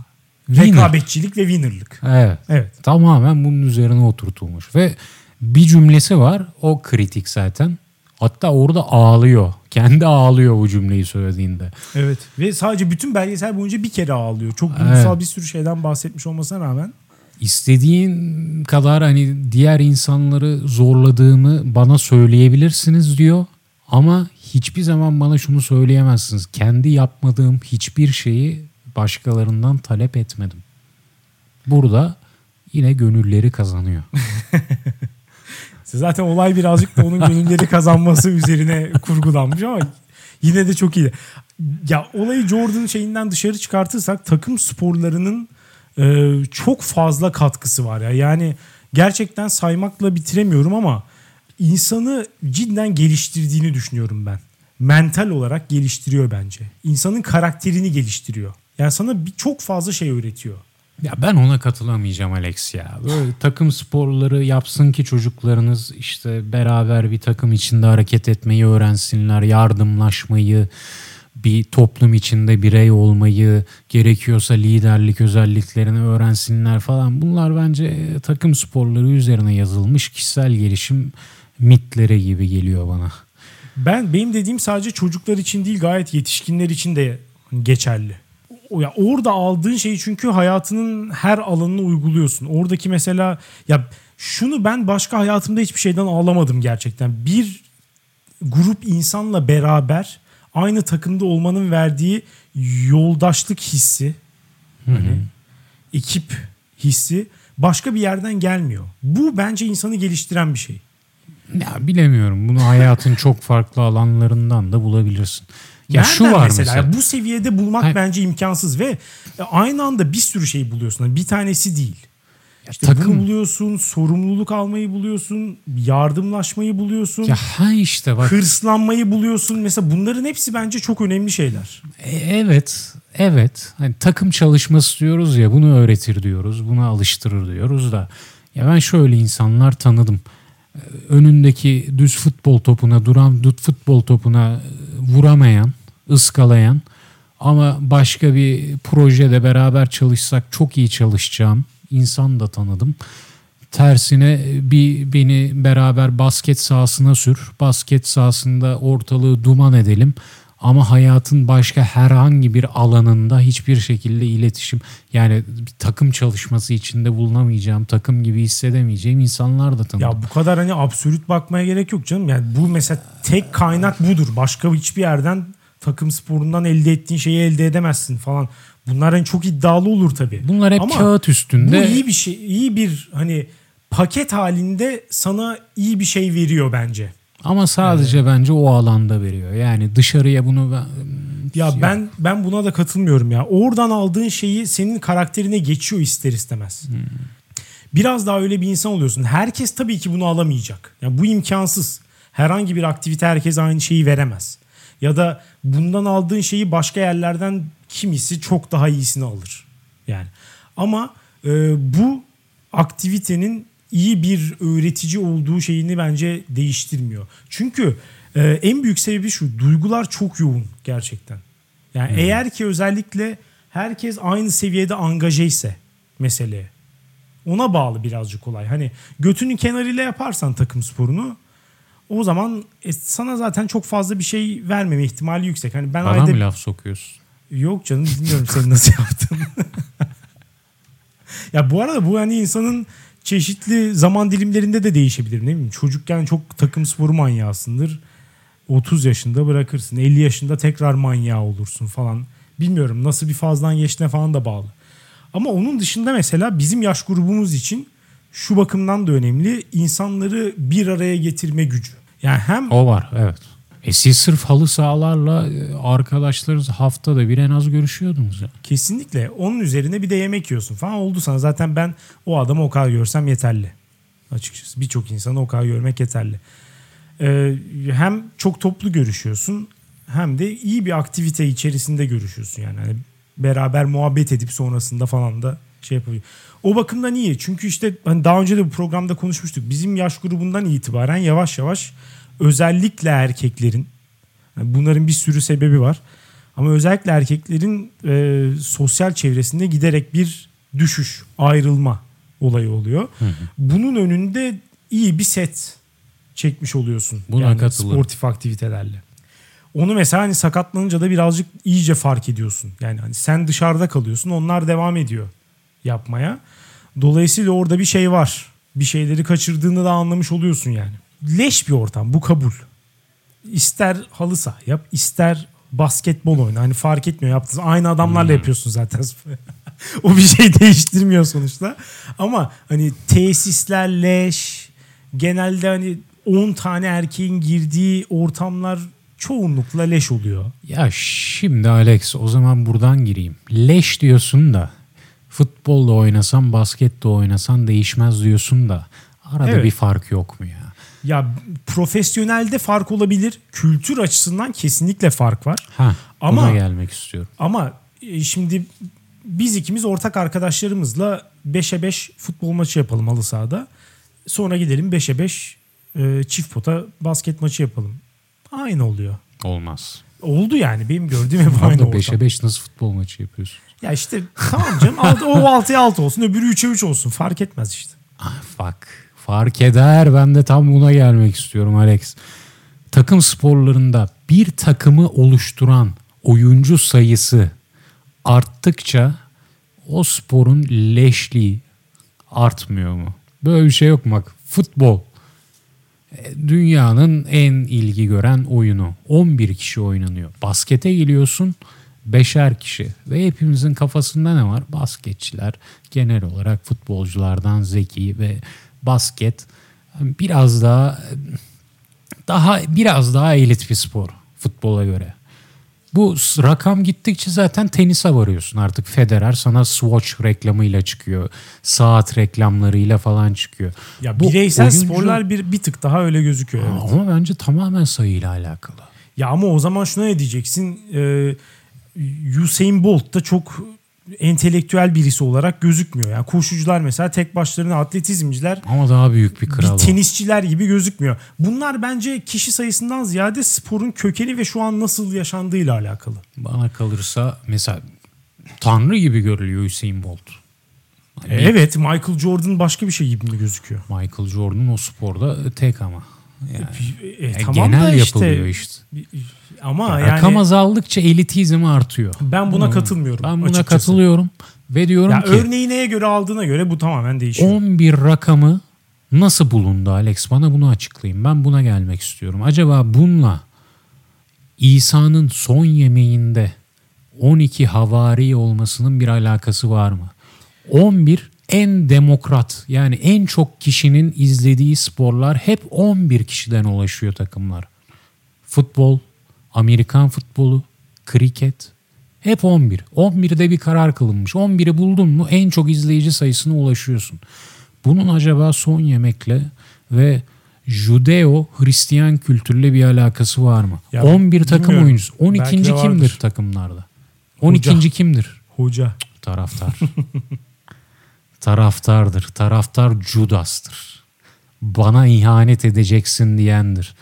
Winner. Rekabetçilik ve winnerlık. Evet. Evet. Tamamen bunun üzerine oturtulmuş. Ve bir cümlesi var. O kritik zaten. Hatta orada ağlıyor. Kendi ağlıyor bu cümleyi söylediğinde. Evet. Ve sadece bütün belgesel boyunca bir kere ağlıyor. Çok duygusal Evet. bir sürü şeyden bahsetmiş olmasına rağmen. İstediğin kadar hani diğer insanları zorladığımı bana söyleyebilirsiniz diyor. Ama hiçbir zaman bana şunu söyleyemezsiniz. Kendi yapmadığım hiçbir şeyi başkalarından talep etmedim. Burada yine gönülleri kazanıyor. Zaten olay birazcık da onun gönülleri kazanması üzerine kurgulanmış ama yine de çok iyi. Ya olayı Jordan şeyinden dışarı çıkartırsak takım sporlarının e, çok fazla katkısı var ya. Yani gerçekten saymakla bitiremiyorum ama insanı cidden geliştirdiğini düşünüyorum ben. Mental olarak geliştiriyor bence. İnsanın karakterini geliştiriyor. Yani sana bir, çok fazla şey öğretiyor. Ya ben ona katılamayacağım Alex ya. Böyle takım sporları yapsın ki çocuklarınız işte beraber bir takım içinde hareket etmeyi öğrensinler, yardımlaşmayı, bir toplum içinde birey olmayı, gerekiyorsa liderlik özelliklerini öğrensinler falan. Bunlar bence takım sporları üzerine yazılmış kişisel gelişim mitleri gibi geliyor bana. Ben benim dediğim sadece çocuklar için değil gayet yetişkinler için de geçerli. O ya orada aldığın şeyi çünkü hayatının her alanına uyguluyorsun. Oradaki mesela ya şunu ben başka hayatımda hiçbir şeyden ağlamadım gerçekten. Bir grup insanla beraber aynı takımda olmanın verdiği yoldaşlık hissi, hani ekip hissi başka bir yerden gelmiyor. Bu bence insanı geliştiren bir şey. Ya bilemiyorum. Bunu hayatın çok farklı alanlarından da bulabilirsin. Ya şu var mesela, mesela. bu seviyede bulmak Hayır. bence imkansız ve aynı anda bir sürü şey buluyorsun. Yani Bir tanesi değil. İşte takım- buluyorsun, sorumluluk almayı buluyorsun, yardımlaşmayı buluyorsun, Ya ha işte bak. hırslanmayı buluyorsun. Mesela bunların hepsi bence çok önemli şeyler. E, Evet, evet. Hani takım çalışması diyoruz ya bunu öğretir diyoruz, bunu alıştırır diyoruz da. Ya ben şöyle insanlar tanıdım. Önündeki düz futbol topuna, duran düz futbol topuna e, vuramayan, ıskalayan ama başka bir projede beraber çalışsak çok iyi çalışacağım insan da tanıdım. Tersine bir beni beraber basket sahasına sür. Basket sahasında ortalığı duman edelim. Ama hayatın başka herhangi bir alanında hiçbir şekilde iletişim yani bir takım çalışması içinde bulunamayacağım, takım gibi hissedemeyeceğim insanlar da tanıdım. Ya bu kadar hani absürt bakmaya gerek yok canım. Yani bu mesela tek kaynak budur. Başka hiçbir yerden takım sporundan elde ettiğin şeyi elde edemezsin falan. Bunlar hani çok iddialı olur tabii. Bunlar hep Ama kağıt Bu üstünde. iyi bir şey, iyi bir hani paket halinde sana iyi bir şey veriyor bence. Ama sadece bence o alanda veriyor. Yani dışarıya bunu ben, Ya ben ben buna da katılmıyorum ya. Oradan aldığın şeyi senin karakterine geçiyor ister istemez. Biraz daha öyle bir insan oluyorsun. Herkes tabii ki bunu alamayacak. Ya bu imkansız. Herhangi bir aktivite herkes aynı şeyi veremez. Ya da bundan aldığın şeyi başka yerlerden kimisi çok daha iyisini alır. Yani ama e, bu aktivitenin iyi bir öğretici olduğu şeyini bence değiştirmiyor. Çünkü e, en büyük sebebi şu. Duygular çok yoğun gerçekten. Yani eğer ki özellikle herkes aynı seviyede angaje ise meseleye. Ona bağlı birazcık olay. Hani götünün kenarıyla yaparsan takım sporunu o zaman e, sana zaten çok fazla bir şey vermeme ihtimali yüksek. Hani ben bana ayda mı laf sokuyorsun? Yok canım bilmiyorum senin nasıl yaptın. ya bu arada bu hani insanın çeşitli zaman dilimlerinde de değişebilir. Ne bileyim çocukken çok takım sporu manyağısındır. 30 yaşında bırakırsın. 50 yaşında tekrar manyağı olursun falan. Bilmiyorum nasıl bir fazdan geçtiğine falan da bağlı. Ama onun dışında mesela bizim yaş grubumuz için şu bakımdan da önemli. insanları bir araya getirme gücü. Yani hem O var evet. E siz sırf halı sahalarla e, arkadaşlarınız haftada bir en az görüşüyordunuz ya. Kesinlikle. Onun üzerine bir de yemek yiyorsun falan oldu sana. Zaten ben o adamı o kadar görsem yeterli. Açıkçası birçok insanı o kadar görmek yeterli. Ee, hem çok toplu görüşüyorsun hem de iyi bir aktivite içerisinde görüşüyorsun yani. Hani beraber muhabbet edip sonrasında falan da şey yapıyor. O bakımdan iyi. Çünkü işte hani daha önce de bu programda konuşmuştuk. Bizim yaş grubundan itibaren yavaş yavaş özellikle erkeklerin yani bunların bir sürü sebebi var. Ama özellikle erkeklerin e, sosyal çevresinde giderek bir düşüş, ayrılma olayı oluyor. Bunun önünde iyi bir set çekmiş oluyorsun. Buna yani katılıyorum. sportif aktivitelerle. Onu mesela hani sakatlanınca da birazcık iyice fark ediyorsun. Yani hani sen dışarıda kalıyorsun, onlar devam ediyor yapmaya. Dolayısıyla orada bir şey var. Bir şeyleri kaçırdığını da anlamış oluyorsun yani. Leş bir ortam, bu kabul. İster halı saha yap, ister basketbol oyna. Hani fark etmiyor yaptığınız. Aynı adamlarla yapıyorsun zaten. o bir şey değiştirmiyor sonuçta. Ama hani tesisler leş. Genelde hani 10 tane erkeğin girdiği ortamlar çoğunlukla leş oluyor. Ya şimdi Alex o zaman buradan gireyim. Leş diyorsun da futbolda oynasan baskette oynasan değişmez diyorsun da arada Evet. bir fark yok mu ya? Ya profesyonelde fark olabilir. Kültür açısından kesinlikle fark var. Ha, Ama- buna gelmek istiyorum. Ama e, şimdi biz ikimiz ortak arkadaşlarımızla 5'e 5 futbol maçı yapalım halı sahada. Sonra gidelim 5'e 5 e, çift pota basket maçı yapalım. Aynı oluyor. Olmaz. Oldu yani benim gördüğüm hep aynı ortam. 5'e 5 nasıl futbol maçı yapıyorsun? Ya işte tamam canım altı, o 6'ya 6 olsun öbürü 3'e 3 olsun fark etmez işte. Ah, Bak fark eder. Ben de tam buna gelmek istiyorum Alex. Takım sporlarında bir takımı oluşturan oyuncu sayısı arttıkça o sporun leşliği artmıyor mu? Böyle bir şey yok mu? Futbol e, dünyanın en ilgi gören oyunu. 11 kişi oynanıyor. Baskete geliyorsun 5'er kişi ve hepimizin kafasında ne var? Basketçiler genel olarak futbolculardan zeki ve basket biraz daha daha biraz daha elit bir spor futbola göre. Bu rakam gittikçe zaten tenise varıyorsun. Artık Federer sana Swatch reklamıyla çıkıyor. Saat reklamlarıyla falan çıkıyor. Ya Bu bireysel oyuncu- sporlar bir, bir tık daha öyle gözüküyor. evet. Ama bence tamamen sayıyla alakalı. Ya ama o zaman şuna ne diyeceksin? Ee, Usain Bolt da çok entelektüel birisi olarak gözükmüyor. Yani koşucular mesela tek başlarına atletizmciler Ama daha büyük bir kral bir o. tenisçiler gibi gözükmüyor. Bunlar bence kişi sayısından ziyade sporun kökeni ve şu an nasıl yaşandığıyla alakalı. Bana kalırsa mesela tanrı gibi görülüyor Usain Bolt. Hani Evet Michael Jordan başka bir şey gibi mi gözüküyor? Michael Jordan o sporda tek ama. Yani, E, yani tamam da genel işte- yapılıyor işte. Ama Rakam yani azaldıkça elitizm artıyor. ben buna katılmıyorum. Ben buna açıkçası. katılıyorum ve diyorum Ya ki örneği neye göre aldığına göre bu tamamen değişiyor. 11 rakamı nasıl bulundu Alex? Bana bunu açıklayın. Ben buna gelmek istiyorum. Acaba bununla İsa'nın son yemeğinde 12 havari olmasının bir alakası var mı? 11 en demokrat yani en çok kişinin izlediği sporlar hep 11 kişiden ulaşıyor takımlar. Futbol, Amerikan futbolu, kriket hep 11. 11'de bir karar kılınmış. 11'i buldun mu en çok izleyici sayısına ulaşıyorsun. Bunun acaba son yemekle ve Judeo Hristiyan kültürle bir alakası var mı? Ya 11 takım bilmiyorum. oyuncusu. 12. Belki de kimdir vardır. takımlarda? 12. kimdir? Hoca. Taraftar. Taraftardır. Taraftar Judas'tır. Bana ihanet edeceksin diyendir.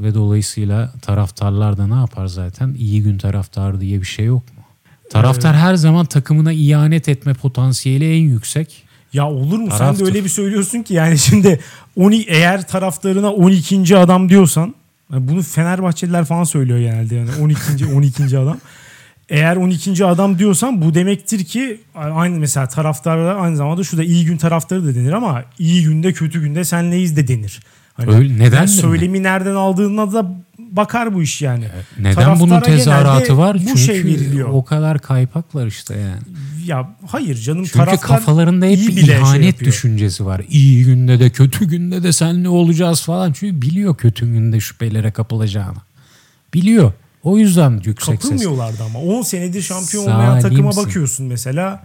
Ve dolayısıyla taraftarlar da ne yapar zaten? İyi gün taraftarı diye bir şey yok mu? Taraftar her zaman takımına ihanet etme potansiyeli en yüksek. Ya olur mu? Sen Taraftır. de öyle bir söylüyorsun ki yani şimdi 12 eğer taraftarına 12. adam diyorsan bunu Fenerbahçeliler falan söylüyor genelde yani 12. 12. adam. eğer 12. adam diyorsan bu demektir ki aynı mesela taraftarlar aynı zamanda şurada iyi gün taraftarı da denir ama iyi günde kötü günde senleyiz de denir. Hani Öyle- neden yani mi? söylemi nereden aldığına da bakar bu iş yani. Neden bunun Taraftara tezahüratı genelde var? Bu Çünkü şey veriliyor. o kadar kaypaklar işte yani. Ya hayır canım Çünkü taraftar kafalarında hep iyi bile şey ihanet yapıyor. düşüncesi var. İyi günde de kötü günde de senle olacağız falan. Çünkü biliyor kötü günde şüphelere kapılacağını. Biliyor. O yüzden yüksek ses. Kapılmıyorlardı ama 10 senedir şampiyon olmayan takıma bakıyorsun mesela.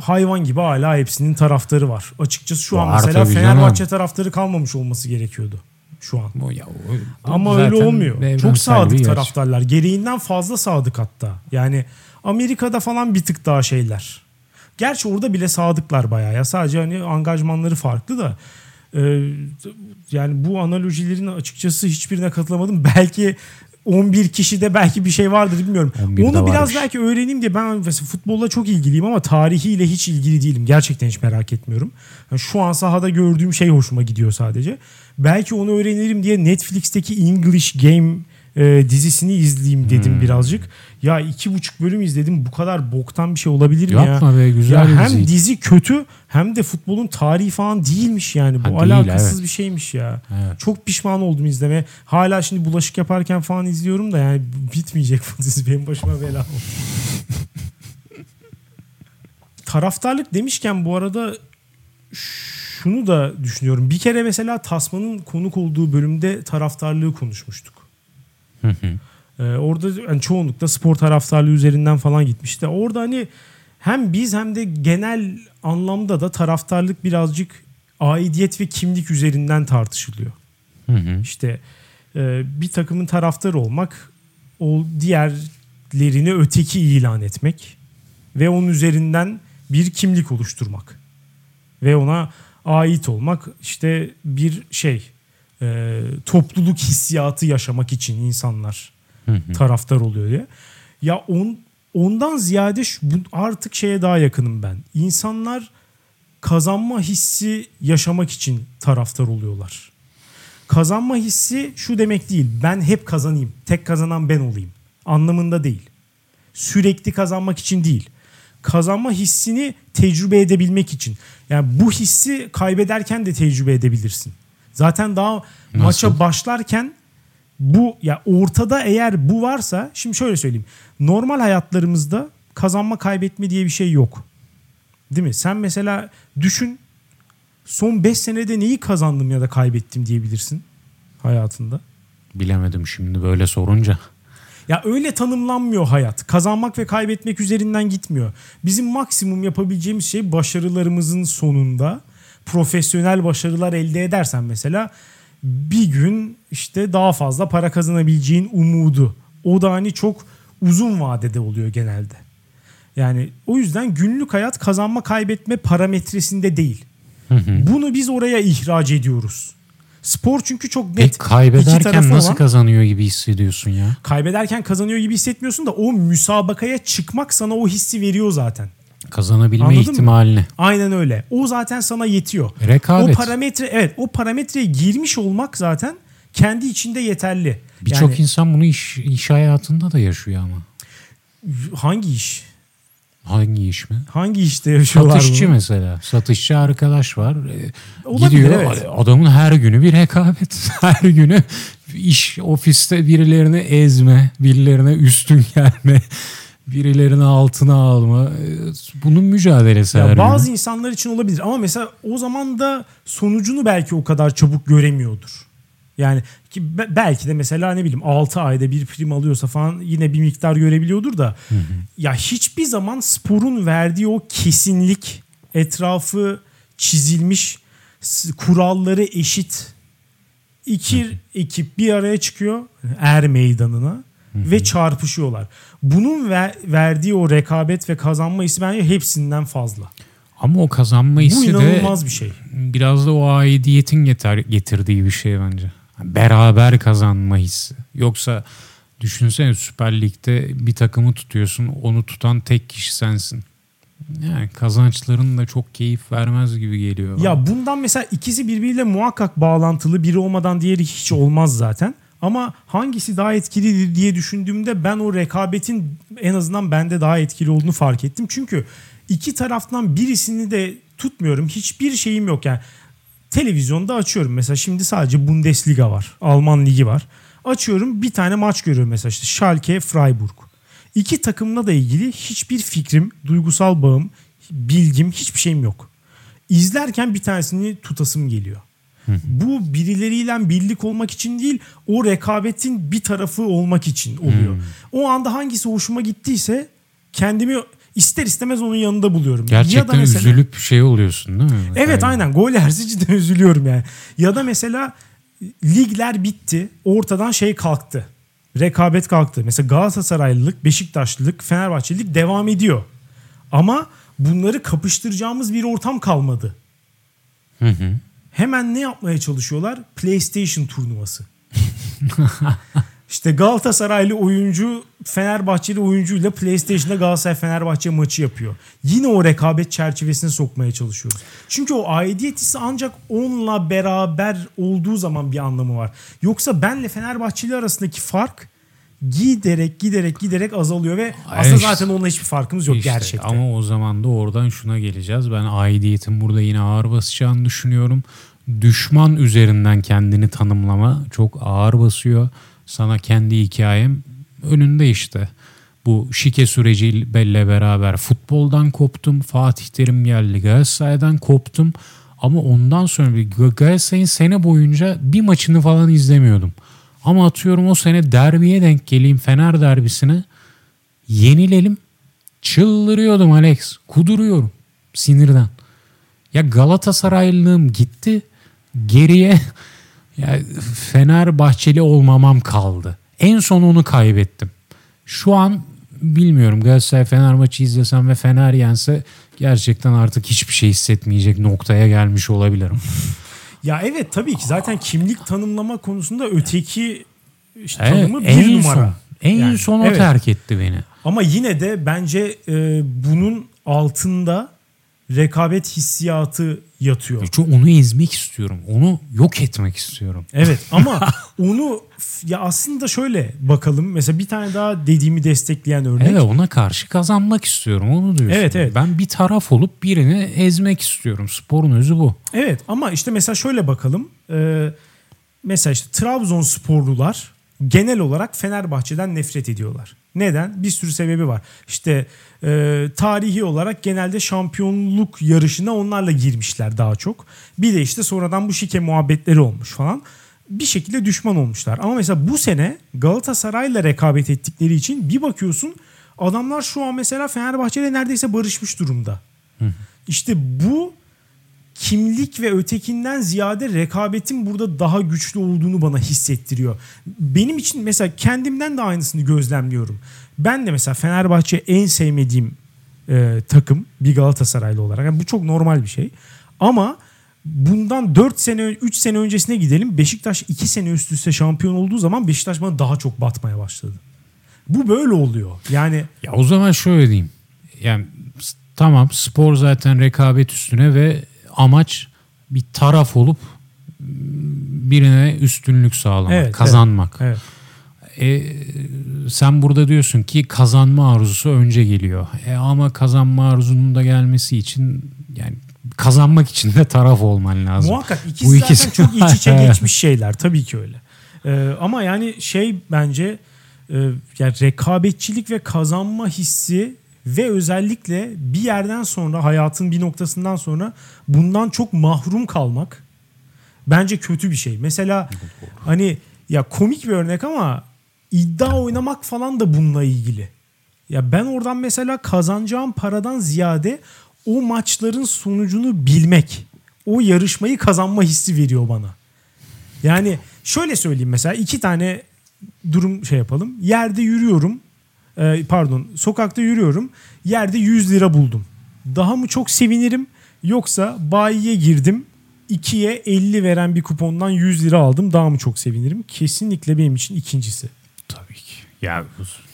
Hayvan gibi hala hepsinin taraftarı var. Açıkçası şu an Var mesela tabii Fenerbahçe canım. taraftarı kalmamış olması gerekiyordu şu an. O ya, o- bu Ama öyle olmuyor. Çok sadık taraftarlar. Gereğinden fazla sadık hatta. Yani Amerika'da falan bir tık daha şeyler. Gerçi orada bile sadıklar bayağı ya. Sadece hani angajmanları farklı da. Ee, yani bu analojilerin açıkçası hiçbirine katılamadım. Belki 11 kişide belki bir şey vardır bilmiyorum. 11'de Onu biraz varmış. belki öğreneyim diye ben mesela futbolla çok ilgiliyim ama tarihiyle hiç ilgili değilim. Gerçekten hiç merak etmiyorum. Yani şu an sahada gördüğüm şey hoşuma gidiyor sadece. Belki onu öğrenirim diye Netflix'teki English Game e, dizisini izleyeyim dedim Hmm. birazcık. Ya iki buçuk bölüm izledim. Bu kadar boktan bir şey olabilir mi ya? Yapma be güzel Ya hem dizi kötü hem de futbolun tarihi falan değilmiş yani. Bu Ha, değil, alakasız evet. bir şeymiş ya. Evet. Çok pişman oldum izleme. Hala şimdi bulaşık yaparken falan izliyorum da yani bitmeyecek bu dizi benim başıma bela oldu. Taraftarlık demişken bu arada şunu da düşünüyorum. Bir kere mesela Tasman'ın konuk olduğu bölümde taraftarlığı konuşmuştuk. Hı hı. Ee, orada yani çoğunlukla spor taraftarlığı üzerinden falan gitmişti. Orada hani hem biz hem de genel anlamda da taraftarlık birazcık aidiyet ve kimlik üzerinden tartışılıyor. Hı hı. İşte e, bir takımın taraftarı olmak, o diğerlerini öteki ilan etmek ve onun üzerinden bir kimlik oluşturmak ve ona ait olmak işte bir şey e, topluluk hissiyatı yaşamak için insanlar Hı hı. taraftar oluyor diye. Ya on, ondan ziyade şu, artık şeye daha yakınım ben. İnsanlar kazanma hissi yaşamak için taraftar oluyorlar. Kazanma hissi şu demek değil. Ben hep kazanayım. Tek kazanan ben olayım. Anlamında değil. Sürekli kazanmak için değil. Kazanma hissini tecrübe edebilmek için. Yani bu hissi kaybederken de tecrübe edebilirsin. Zaten daha maça başlarken bu ya ortada eğer bu varsa şimdi şöyle söyleyeyim. Normal hayatlarımızda kazanma kaybetme diye bir şey yok. Değil mi? Sen mesela düşün son 5 senede neyi kazandım ya da kaybettim diyebilirsin hayatında. Bilemedim şimdi böyle sorunca. Ya öyle tanımlanmıyor hayat. Kazanmak ve kaybetmek üzerinden gitmiyor. Bizim maksimum yapabileceğimiz şey başarılarımızın sonunda profesyonel başarılar elde edersen mesela bir gün işte daha fazla para kazanabileceğin umudu. O da hani çok uzun vadede oluyor genelde. Yani o yüzden günlük hayat kazanma kaybetme parametresinde değil. Bunu biz oraya ihraç ediyoruz. Spor çünkü çok net. E, kaybederken nasıl olan- kazanıyor gibi hissediyorsun ya? kaybederken kazanıyor gibi hissetmiyorsun da o müsabakaya çıkmak sana o hissi veriyor zaten. Kazanabilme Anladın mı? ihtimalini. Aynen öyle. O zaten sana yetiyor. Rekabet. O parametre evet o parametreye girmiş olmak zaten kendi içinde yeterli. Birçok yani insan bunu iş, iş hayatında da yaşıyor ama. hangi iş? Hangi iş mi? Hangi işte yaşıyorlar Satışçı bunu? mesela. Satışçı arkadaş var. Ee, Olabilir, Gidiyor evet. adamın her günü bir rekabet. Her günü iş ofiste birilerini ezme, birilerine üstün gelme, birilerini altına alma. Ee, Bunun mücadelesi her Ya gün. bazı insanlar için olabilir ama mesela o zaman da sonucunu belki o kadar çabuk göremiyordur. Yani ki be- belki de mesela ne bileyim 6 ayda bir prim alıyorsa falan yine bir miktar görebiliyordur da ya hiçbir zaman sporun verdiği o kesinlik etrafı çizilmiş kuralları eşit iki ekip bir araya çıkıyor er meydanına ve çarpışıyorlar. Bunun ver- verdiği o rekabet ve kazanma hissi bence hepsinden fazla. Ama o kazanma Bu hissi de inanılmaz bir şey. biraz da o aidiyetin getir, getirdiği bir şey bence. Beraber kazanma hissi. Yoksa düşünsene Süper Lig'de bir takımı tutuyorsun. Onu tutan tek kişi sensin. Yani kazançların da çok keyif vermez gibi geliyor. bana. Ya bundan mesela ikisi birbiriyle muhakkak bağlantılı biri olmadan diğeri hiç olmaz zaten. Ama hangisi daha etkilidir diye düşündüğümde ben o rekabetin en azından bende daha etkili olduğunu fark ettim. Çünkü iki taraftan birisini de tutmuyorum. Hiçbir şeyim yok yani. Televizyonda açıyorum mesela şimdi sadece Bundesliga var. Alman ligi var. Açıyorum bir tane maç görüyorum mesela işte Schalke Freiburg. İki takımla da ilgili hiçbir fikrim, duygusal bağım, bilgim hiçbir şeyim yok. İzlerken bir tanesini tutasım geliyor. Bu birileriyle birlik olmak için değil, o rekabetin bir tarafı olmak için oluyor. O anda hangisi hoşuma gittiyse kendimi ister istemez onun yanında buluyorum. Gerçekten mesela, üzülüp şey oluyorsun değil mi? Evet aynen gol yersi cidden üzülüyorum yani. Ya da mesela ligler bitti. Ortadan şey kalktı. Rekabet kalktı. Mesela Galatasaraylılık, Beşiktaşlılık, Fenerbahçelilik devam ediyor. Ama bunları kapıştıracağımız bir ortam kalmadı. Hı hı. Hemen ne yapmaya çalışıyorlar? PlayStation turnuvası. İşte Galatasaraylı oyuncu Fenerbahçeli oyuncuyla PlayStation'da Galatasaray Fenerbahçe maçı yapıyor. Yine o rekabet çerçevesine sokmaya çalışıyoruz. Çünkü o aidiyet hissi ancak onunla beraber olduğu zaman bir anlamı var. Yoksa benle Fenerbahçeli arasındaki fark giderek giderek giderek azalıyor ve aslında işte, zaten onunla hiçbir farkımız yok işte, gerçekten. Ama o zaman da oradan şuna geleceğiz. Ben aidiyetin burada yine ağır basacağını düşünüyorum. Düşman üzerinden kendini tanımlama çok ağır basıyor sana kendi hikayem önünde işte. Bu şike süreciyle beraber futboldan koptum. Fatih Terim geldi Galatasaray'dan koptum. Ama ondan sonra bir Galatasaray'ın sene boyunca bir maçını falan izlemiyordum. Ama atıyorum o sene derbiye denk geleyim Fener derbisine. Yenilelim. Çıldırıyordum Alex. Kuduruyorum sinirden. Ya Galatasaraylılığım gitti. Geriye ya Fenerbahçeli olmamam kaldı. En son onu kaybettim. Şu an bilmiyorum Galatasaray Fener maçı izlesem ve Fener yense gerçekten artık hiçbir şey hissetmeyecek noktaya gelmiş olabilirim. ya evet tabii ki zaten kimlik tanımlama konusunda öteki işte tanımı evet, bir numara. Son, en yani, son o evet. terk etti beni. Ama yine de bence e, bunun altında rekabet hissiyatı yatıyor. Çünkü onu ezmek istiyorum. Onu yok etmek istiyorum. Evet ama onu ya aslında şöyle bakalım. Mesela bir tane daha dediğimi destekleyen örnek. Evet ona karşı kazanmak istiyorum. Onu diyorsun. Evet evet. Ben bir taraf olup birini ezmek istiyorum. Sporun özü bu. Evet ama işte mesela şöyle bakalım. Ee, mesela işte Trabzonsporlular genel olarak Fenerbahçe'den nefret ediyorlar. Neden? Bir sürü sebebi var. İşte e, tarihi olarak genelde şampiyonluk yarışına onlarla girmişler daha çok. Bir de işte sonradan bu şike muhabbetleri olmuş falan. Bir şekilde düşman olmuşlar. Ama mesela bu sene Galatasaray'la rekabet ettikleri için bir bakıyorsun adamlar şu an mesela Fenerbahçe'yle neredeyse barışmış durumda. Hı. İşte bu kimlik ve ötekinden ziyade rekabetin burada daha güçlü olduğunu bana hissettiriyor. Benim için mesela kendimden de aynısını gözlemliyorum. Ben de mesela Fenerbahçe en sevmediğim e, takım bir Galatasaraylı olarak. Yani bu çok normal bir şey. Ama bundan 4 sene 3 sene öncesine gidelim. Beşiktaş 2 sene üst üste şampiyon olduğu zaman Beşiktaş bana daha çok batmaya başladı. Bu böyle oluyor. Yani ya o zaman şöyle diyeyim. Yani tamam spor zaten rekabet üstüne ve amaç bir taraf olup birine üstünlük sağlamak, evet, kazanmak. Evet, evet. E, sen burada diyorsun ki kazanma arzusu önce geliyor. E, ama kazanma arzunun da gelmesi için yani kazanmak için de taraf olman lazım. Muhakkak ikisi, Bu ikisi zaten çok iç içe geçmiş şeyler tabii ki öyle. Ee, ama yani şey bence e, yani rekabetçilik ve kazanma hissi ve özellikle bir yerden sonra hayatın bir noktasından sonra bundan çok mahrum kalmak bence kötü bir şey. Mesela hani ya komik bir örnek ama iddia oynamak falan da bununla ilgili. Ya ben oradan mesela kazanacağım paradan ziyade o maçların sonucunu bilmek, o yarışmayı kazanma hissi veriyor bana. Yani şöyle söyleyeyim mesela iki tane durum şey yapalım. Yerde yürüyorum e, pardon sokakta yürüyorum yerde 100 lira buldum. Daha mı çok sevinirim yoksa bayiye girdim 2'ye 50 veren bir kupondan 100 lira aldım daha mı çok sevinirim? Kesinlikle benim için ikincisi. Tabii ki. Ya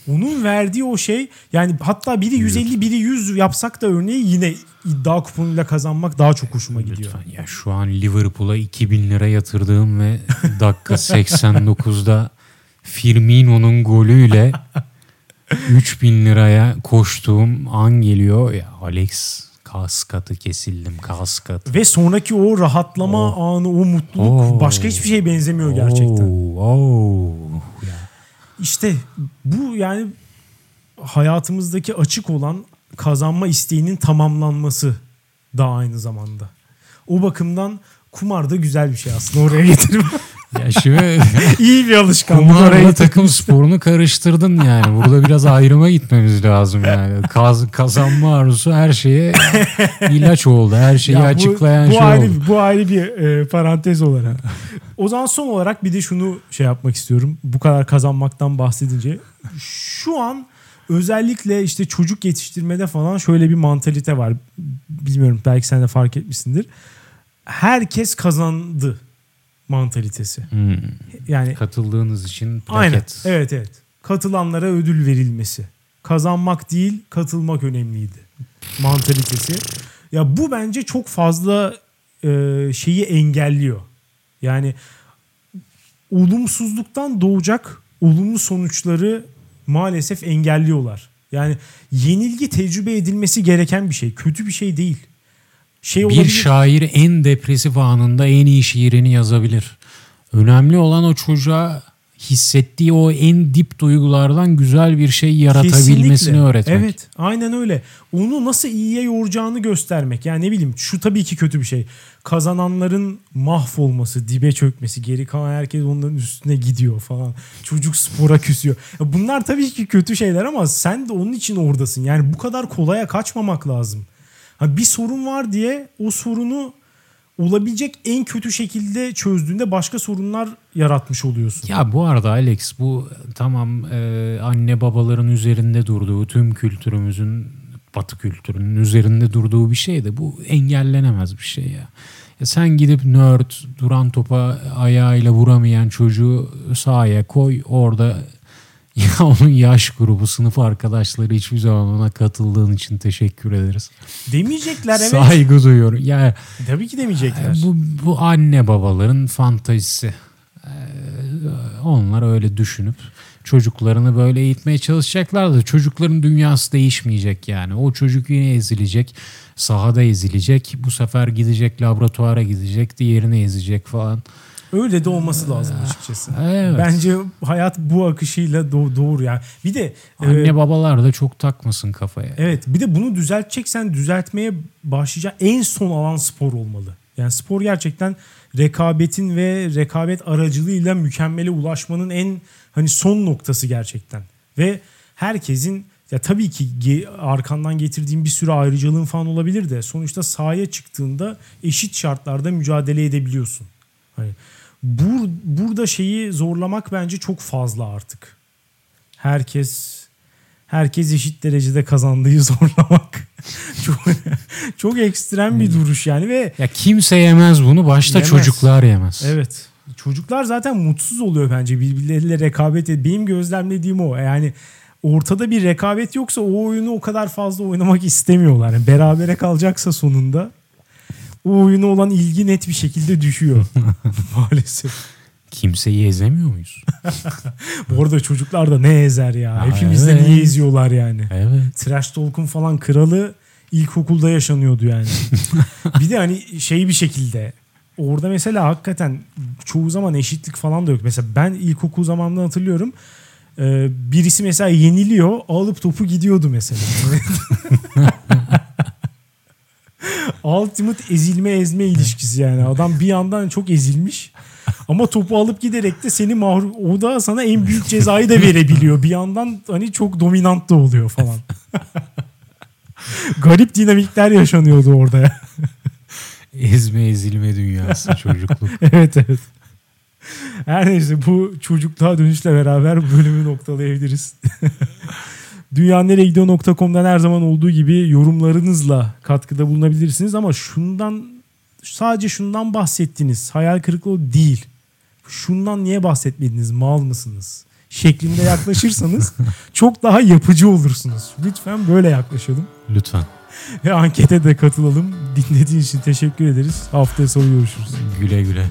onun verdiği o şey yani hatta biri 150 biri 100 yapsak da örneği yine iddia kuponuyla kazanmak daha çok hoşuma gidiyor. Lütfen ya şu an Liverpool'a 2000 lira yatırdığım ve dakika 89'da Firmino'nun golüyle 3000 liraya koştuğum an geliyor. Ya Alex kas katı kesildim kas katı. Ve sonraki o rahatlama anı, o mutluluk Oo. başka hiçbir şeye benzemiyor gerçekten. Oo, oo. Ya. İşte bu yani hayatımızdaki açık olan kazanma isteğinin tamamlanması da aynı zamanda. O bakımdan kumar da güzel bir şey aslında oraya getirme. Ya şimdi İyi bir alışkanlık kumarla takım sporunu karıştırdın yani. Burada biraz ayrıma gitmemiz lazım yani. Kaz, kazanma arzusu her şeye ilaç oldu. Her şeyi Ya bu- açıklayan bu şey ayrı, oldu. Bu ayrı bir e, parantez olarak. o zaman son olarak bir de şunu şey yapmak istiyorum. Bu kadar kazanmaktan bahsedince. Şu an özellikle işte çocuk yetiştirmede falan şöyle bir mantalite var. Bilmiyorum belki sen de fark etmişsindir. Herkes kazandı mantalitesi. Hmm. Yani Katıldığınız için plaket. aynen. Evet evet. Katılanlara ödül verilmesi. Kazanmak değil, katılmak önemliydi. Mantalitesi. Ya bu bence çok fazla e, şeyi engelliyor. Yani olumsuzluktan doğacak olumlu sonuçları maalesef engelliyorlar. Yani yenilgi tecrübe edilmesi gereken bir şey. Kötü bir şey değil. Şey Bir olabilir. şair en depresif anında en iyi şiirini yazabilir. Önemli olan o çocuğa hissettiği o en dip duygulardan güzel bir şey yaratabilmesini Kesinlikle. öğretmek. Evet aynen öyle. Onu nasıl iyiye yoracağını göstermek. Yani ne bileyim şu tabii ki kötü bir şey. Kazananların mahvolması, dibe çökmesi, geri kalan herkes onların üstüne gidiyor falan. Çocuk spora küsüyor. Bunlar tabii ki kötü şeyler ama sen de onun için oradasın. Yani bu kadar kolaya kaçmamak lazım. Ha bir sorun var diye o sorunu olabilecek en kötü şekilde çözdüğünde başka sorunlar yaratmış oluyorsun. Ya bu arada Alex bu tamam e, anne babaların üzerinde durduğu tüm kültürümüzün batı kültürünün üzerinde durduğu bir şey de bu engellenemez bir şey ya. ya sen gidip nerd duran topa ayağıyla vuramayan çocuğu sahaya koy orada ya onun yaş grubu sınıf arkadaşları hiçbir zaman ona katıldığın için teşekkür ederiz. Demeyecekler evet. Saygı duyuyorum. Ya Tabii ki demeyecekler. bu, bu anne babaların fantazisi. Ee, Onlar öyle düşünüp çocuklarını böyle eğitmeye çalışacaklar da çocukların dünyası değişmeyecek yani. O çocuk yine ezilecek, sahada ezilecek. Bu sefer gidecek laboratuvara gidecek, diğerini ezecek falan. Öyle de olması lazım açıkçası. Evet. Bence hayat bu akışıyla do- doğru yani. Bir de Anne e, babalar da çok takmasın kafaya. evet bir de bunu düzelteceksen düzeltmeye başlayacak en son alan spor olmalı. Yani spor gerçekten rekabetin ve rekabet aracılığıyla mükemmele ulaşmanın en hani son noktası gerçekten. Ve herkesin ya tabii ki arkandan getirdiğin bir sürü ayrıcalığın falan olabilir de sonuçta sahaya çıktığında eşit şartlarda mücadele edebiliyorsun. Hani bur, burada şeyi zorlamak bence çok fazla artık. Herkes herkes eşit derecede kazandığı zorlamak. çok çok ekstrem bir duruş yani ve Ya kimse yemez bunu başta Yemez. çocuklar yemez. Evet. Çocuklar zaten mutsuz oluyor bence birbirleriyle rekabet et. Benim gözlemlediğim o. Yani ortada bir rekabet yoksa o oyunu o kadar fazla oynamak istemiyorlar. Yani berabere kalacaksa sonunda o oyuna olan ilgi net bir şekilde düşüyor maalesef. Kimseyi ezemiyor muyuz? Bu arada çocuklar da ne ezer ya. Ha, Hepimiz de evet. niye eziyorlar yani. Evet. Trash Talk'un falan kralı ilkokulda yaşanıyordu yani. bir de hani şey bir şekilde orada mesela hakikaten çoğu zaman eşitlik falan da yok. Mesela ben ilkokul zamanında hatırlıyorum. Ee, birisi mesela yeniliyor alıp topu gidiyordu mesela. Ultimate ezilme ezme ilişkisi yani. Adam bir yandan çok ezilmiş ama topu alıp giderek de seni mahrum o da sana en büyük cezayı da verebiliyor. Bir yandan hani çok dominant da oluyor falan. Garip dinamikler yaşanıyordu orada ya. Ezme ezilme dünyası çocukluk. evet evet. Her neyse bu çocukluğa dönüşle beraber bölümü noktalayabiliriz. Dünyanereyegidiyor.com'dan her zaman olduğu gibi yorumlarınızla katkıda bulunabilirsiniz ama şundan sadece şundan bahsettiniz. Hayal kırıklığı değil. Şundan niye bahsetmediniz? Mal mısınız? Şeklinde yaklaşırsanız çok daha yapıcı olursunuz. Lütfen böyle yaklaşalım. Lütfen. Ve ankete de katılalım. Dinlediğiniz için teşekkür ederiz. Haftaya sonu görüşürüz. Güle güle.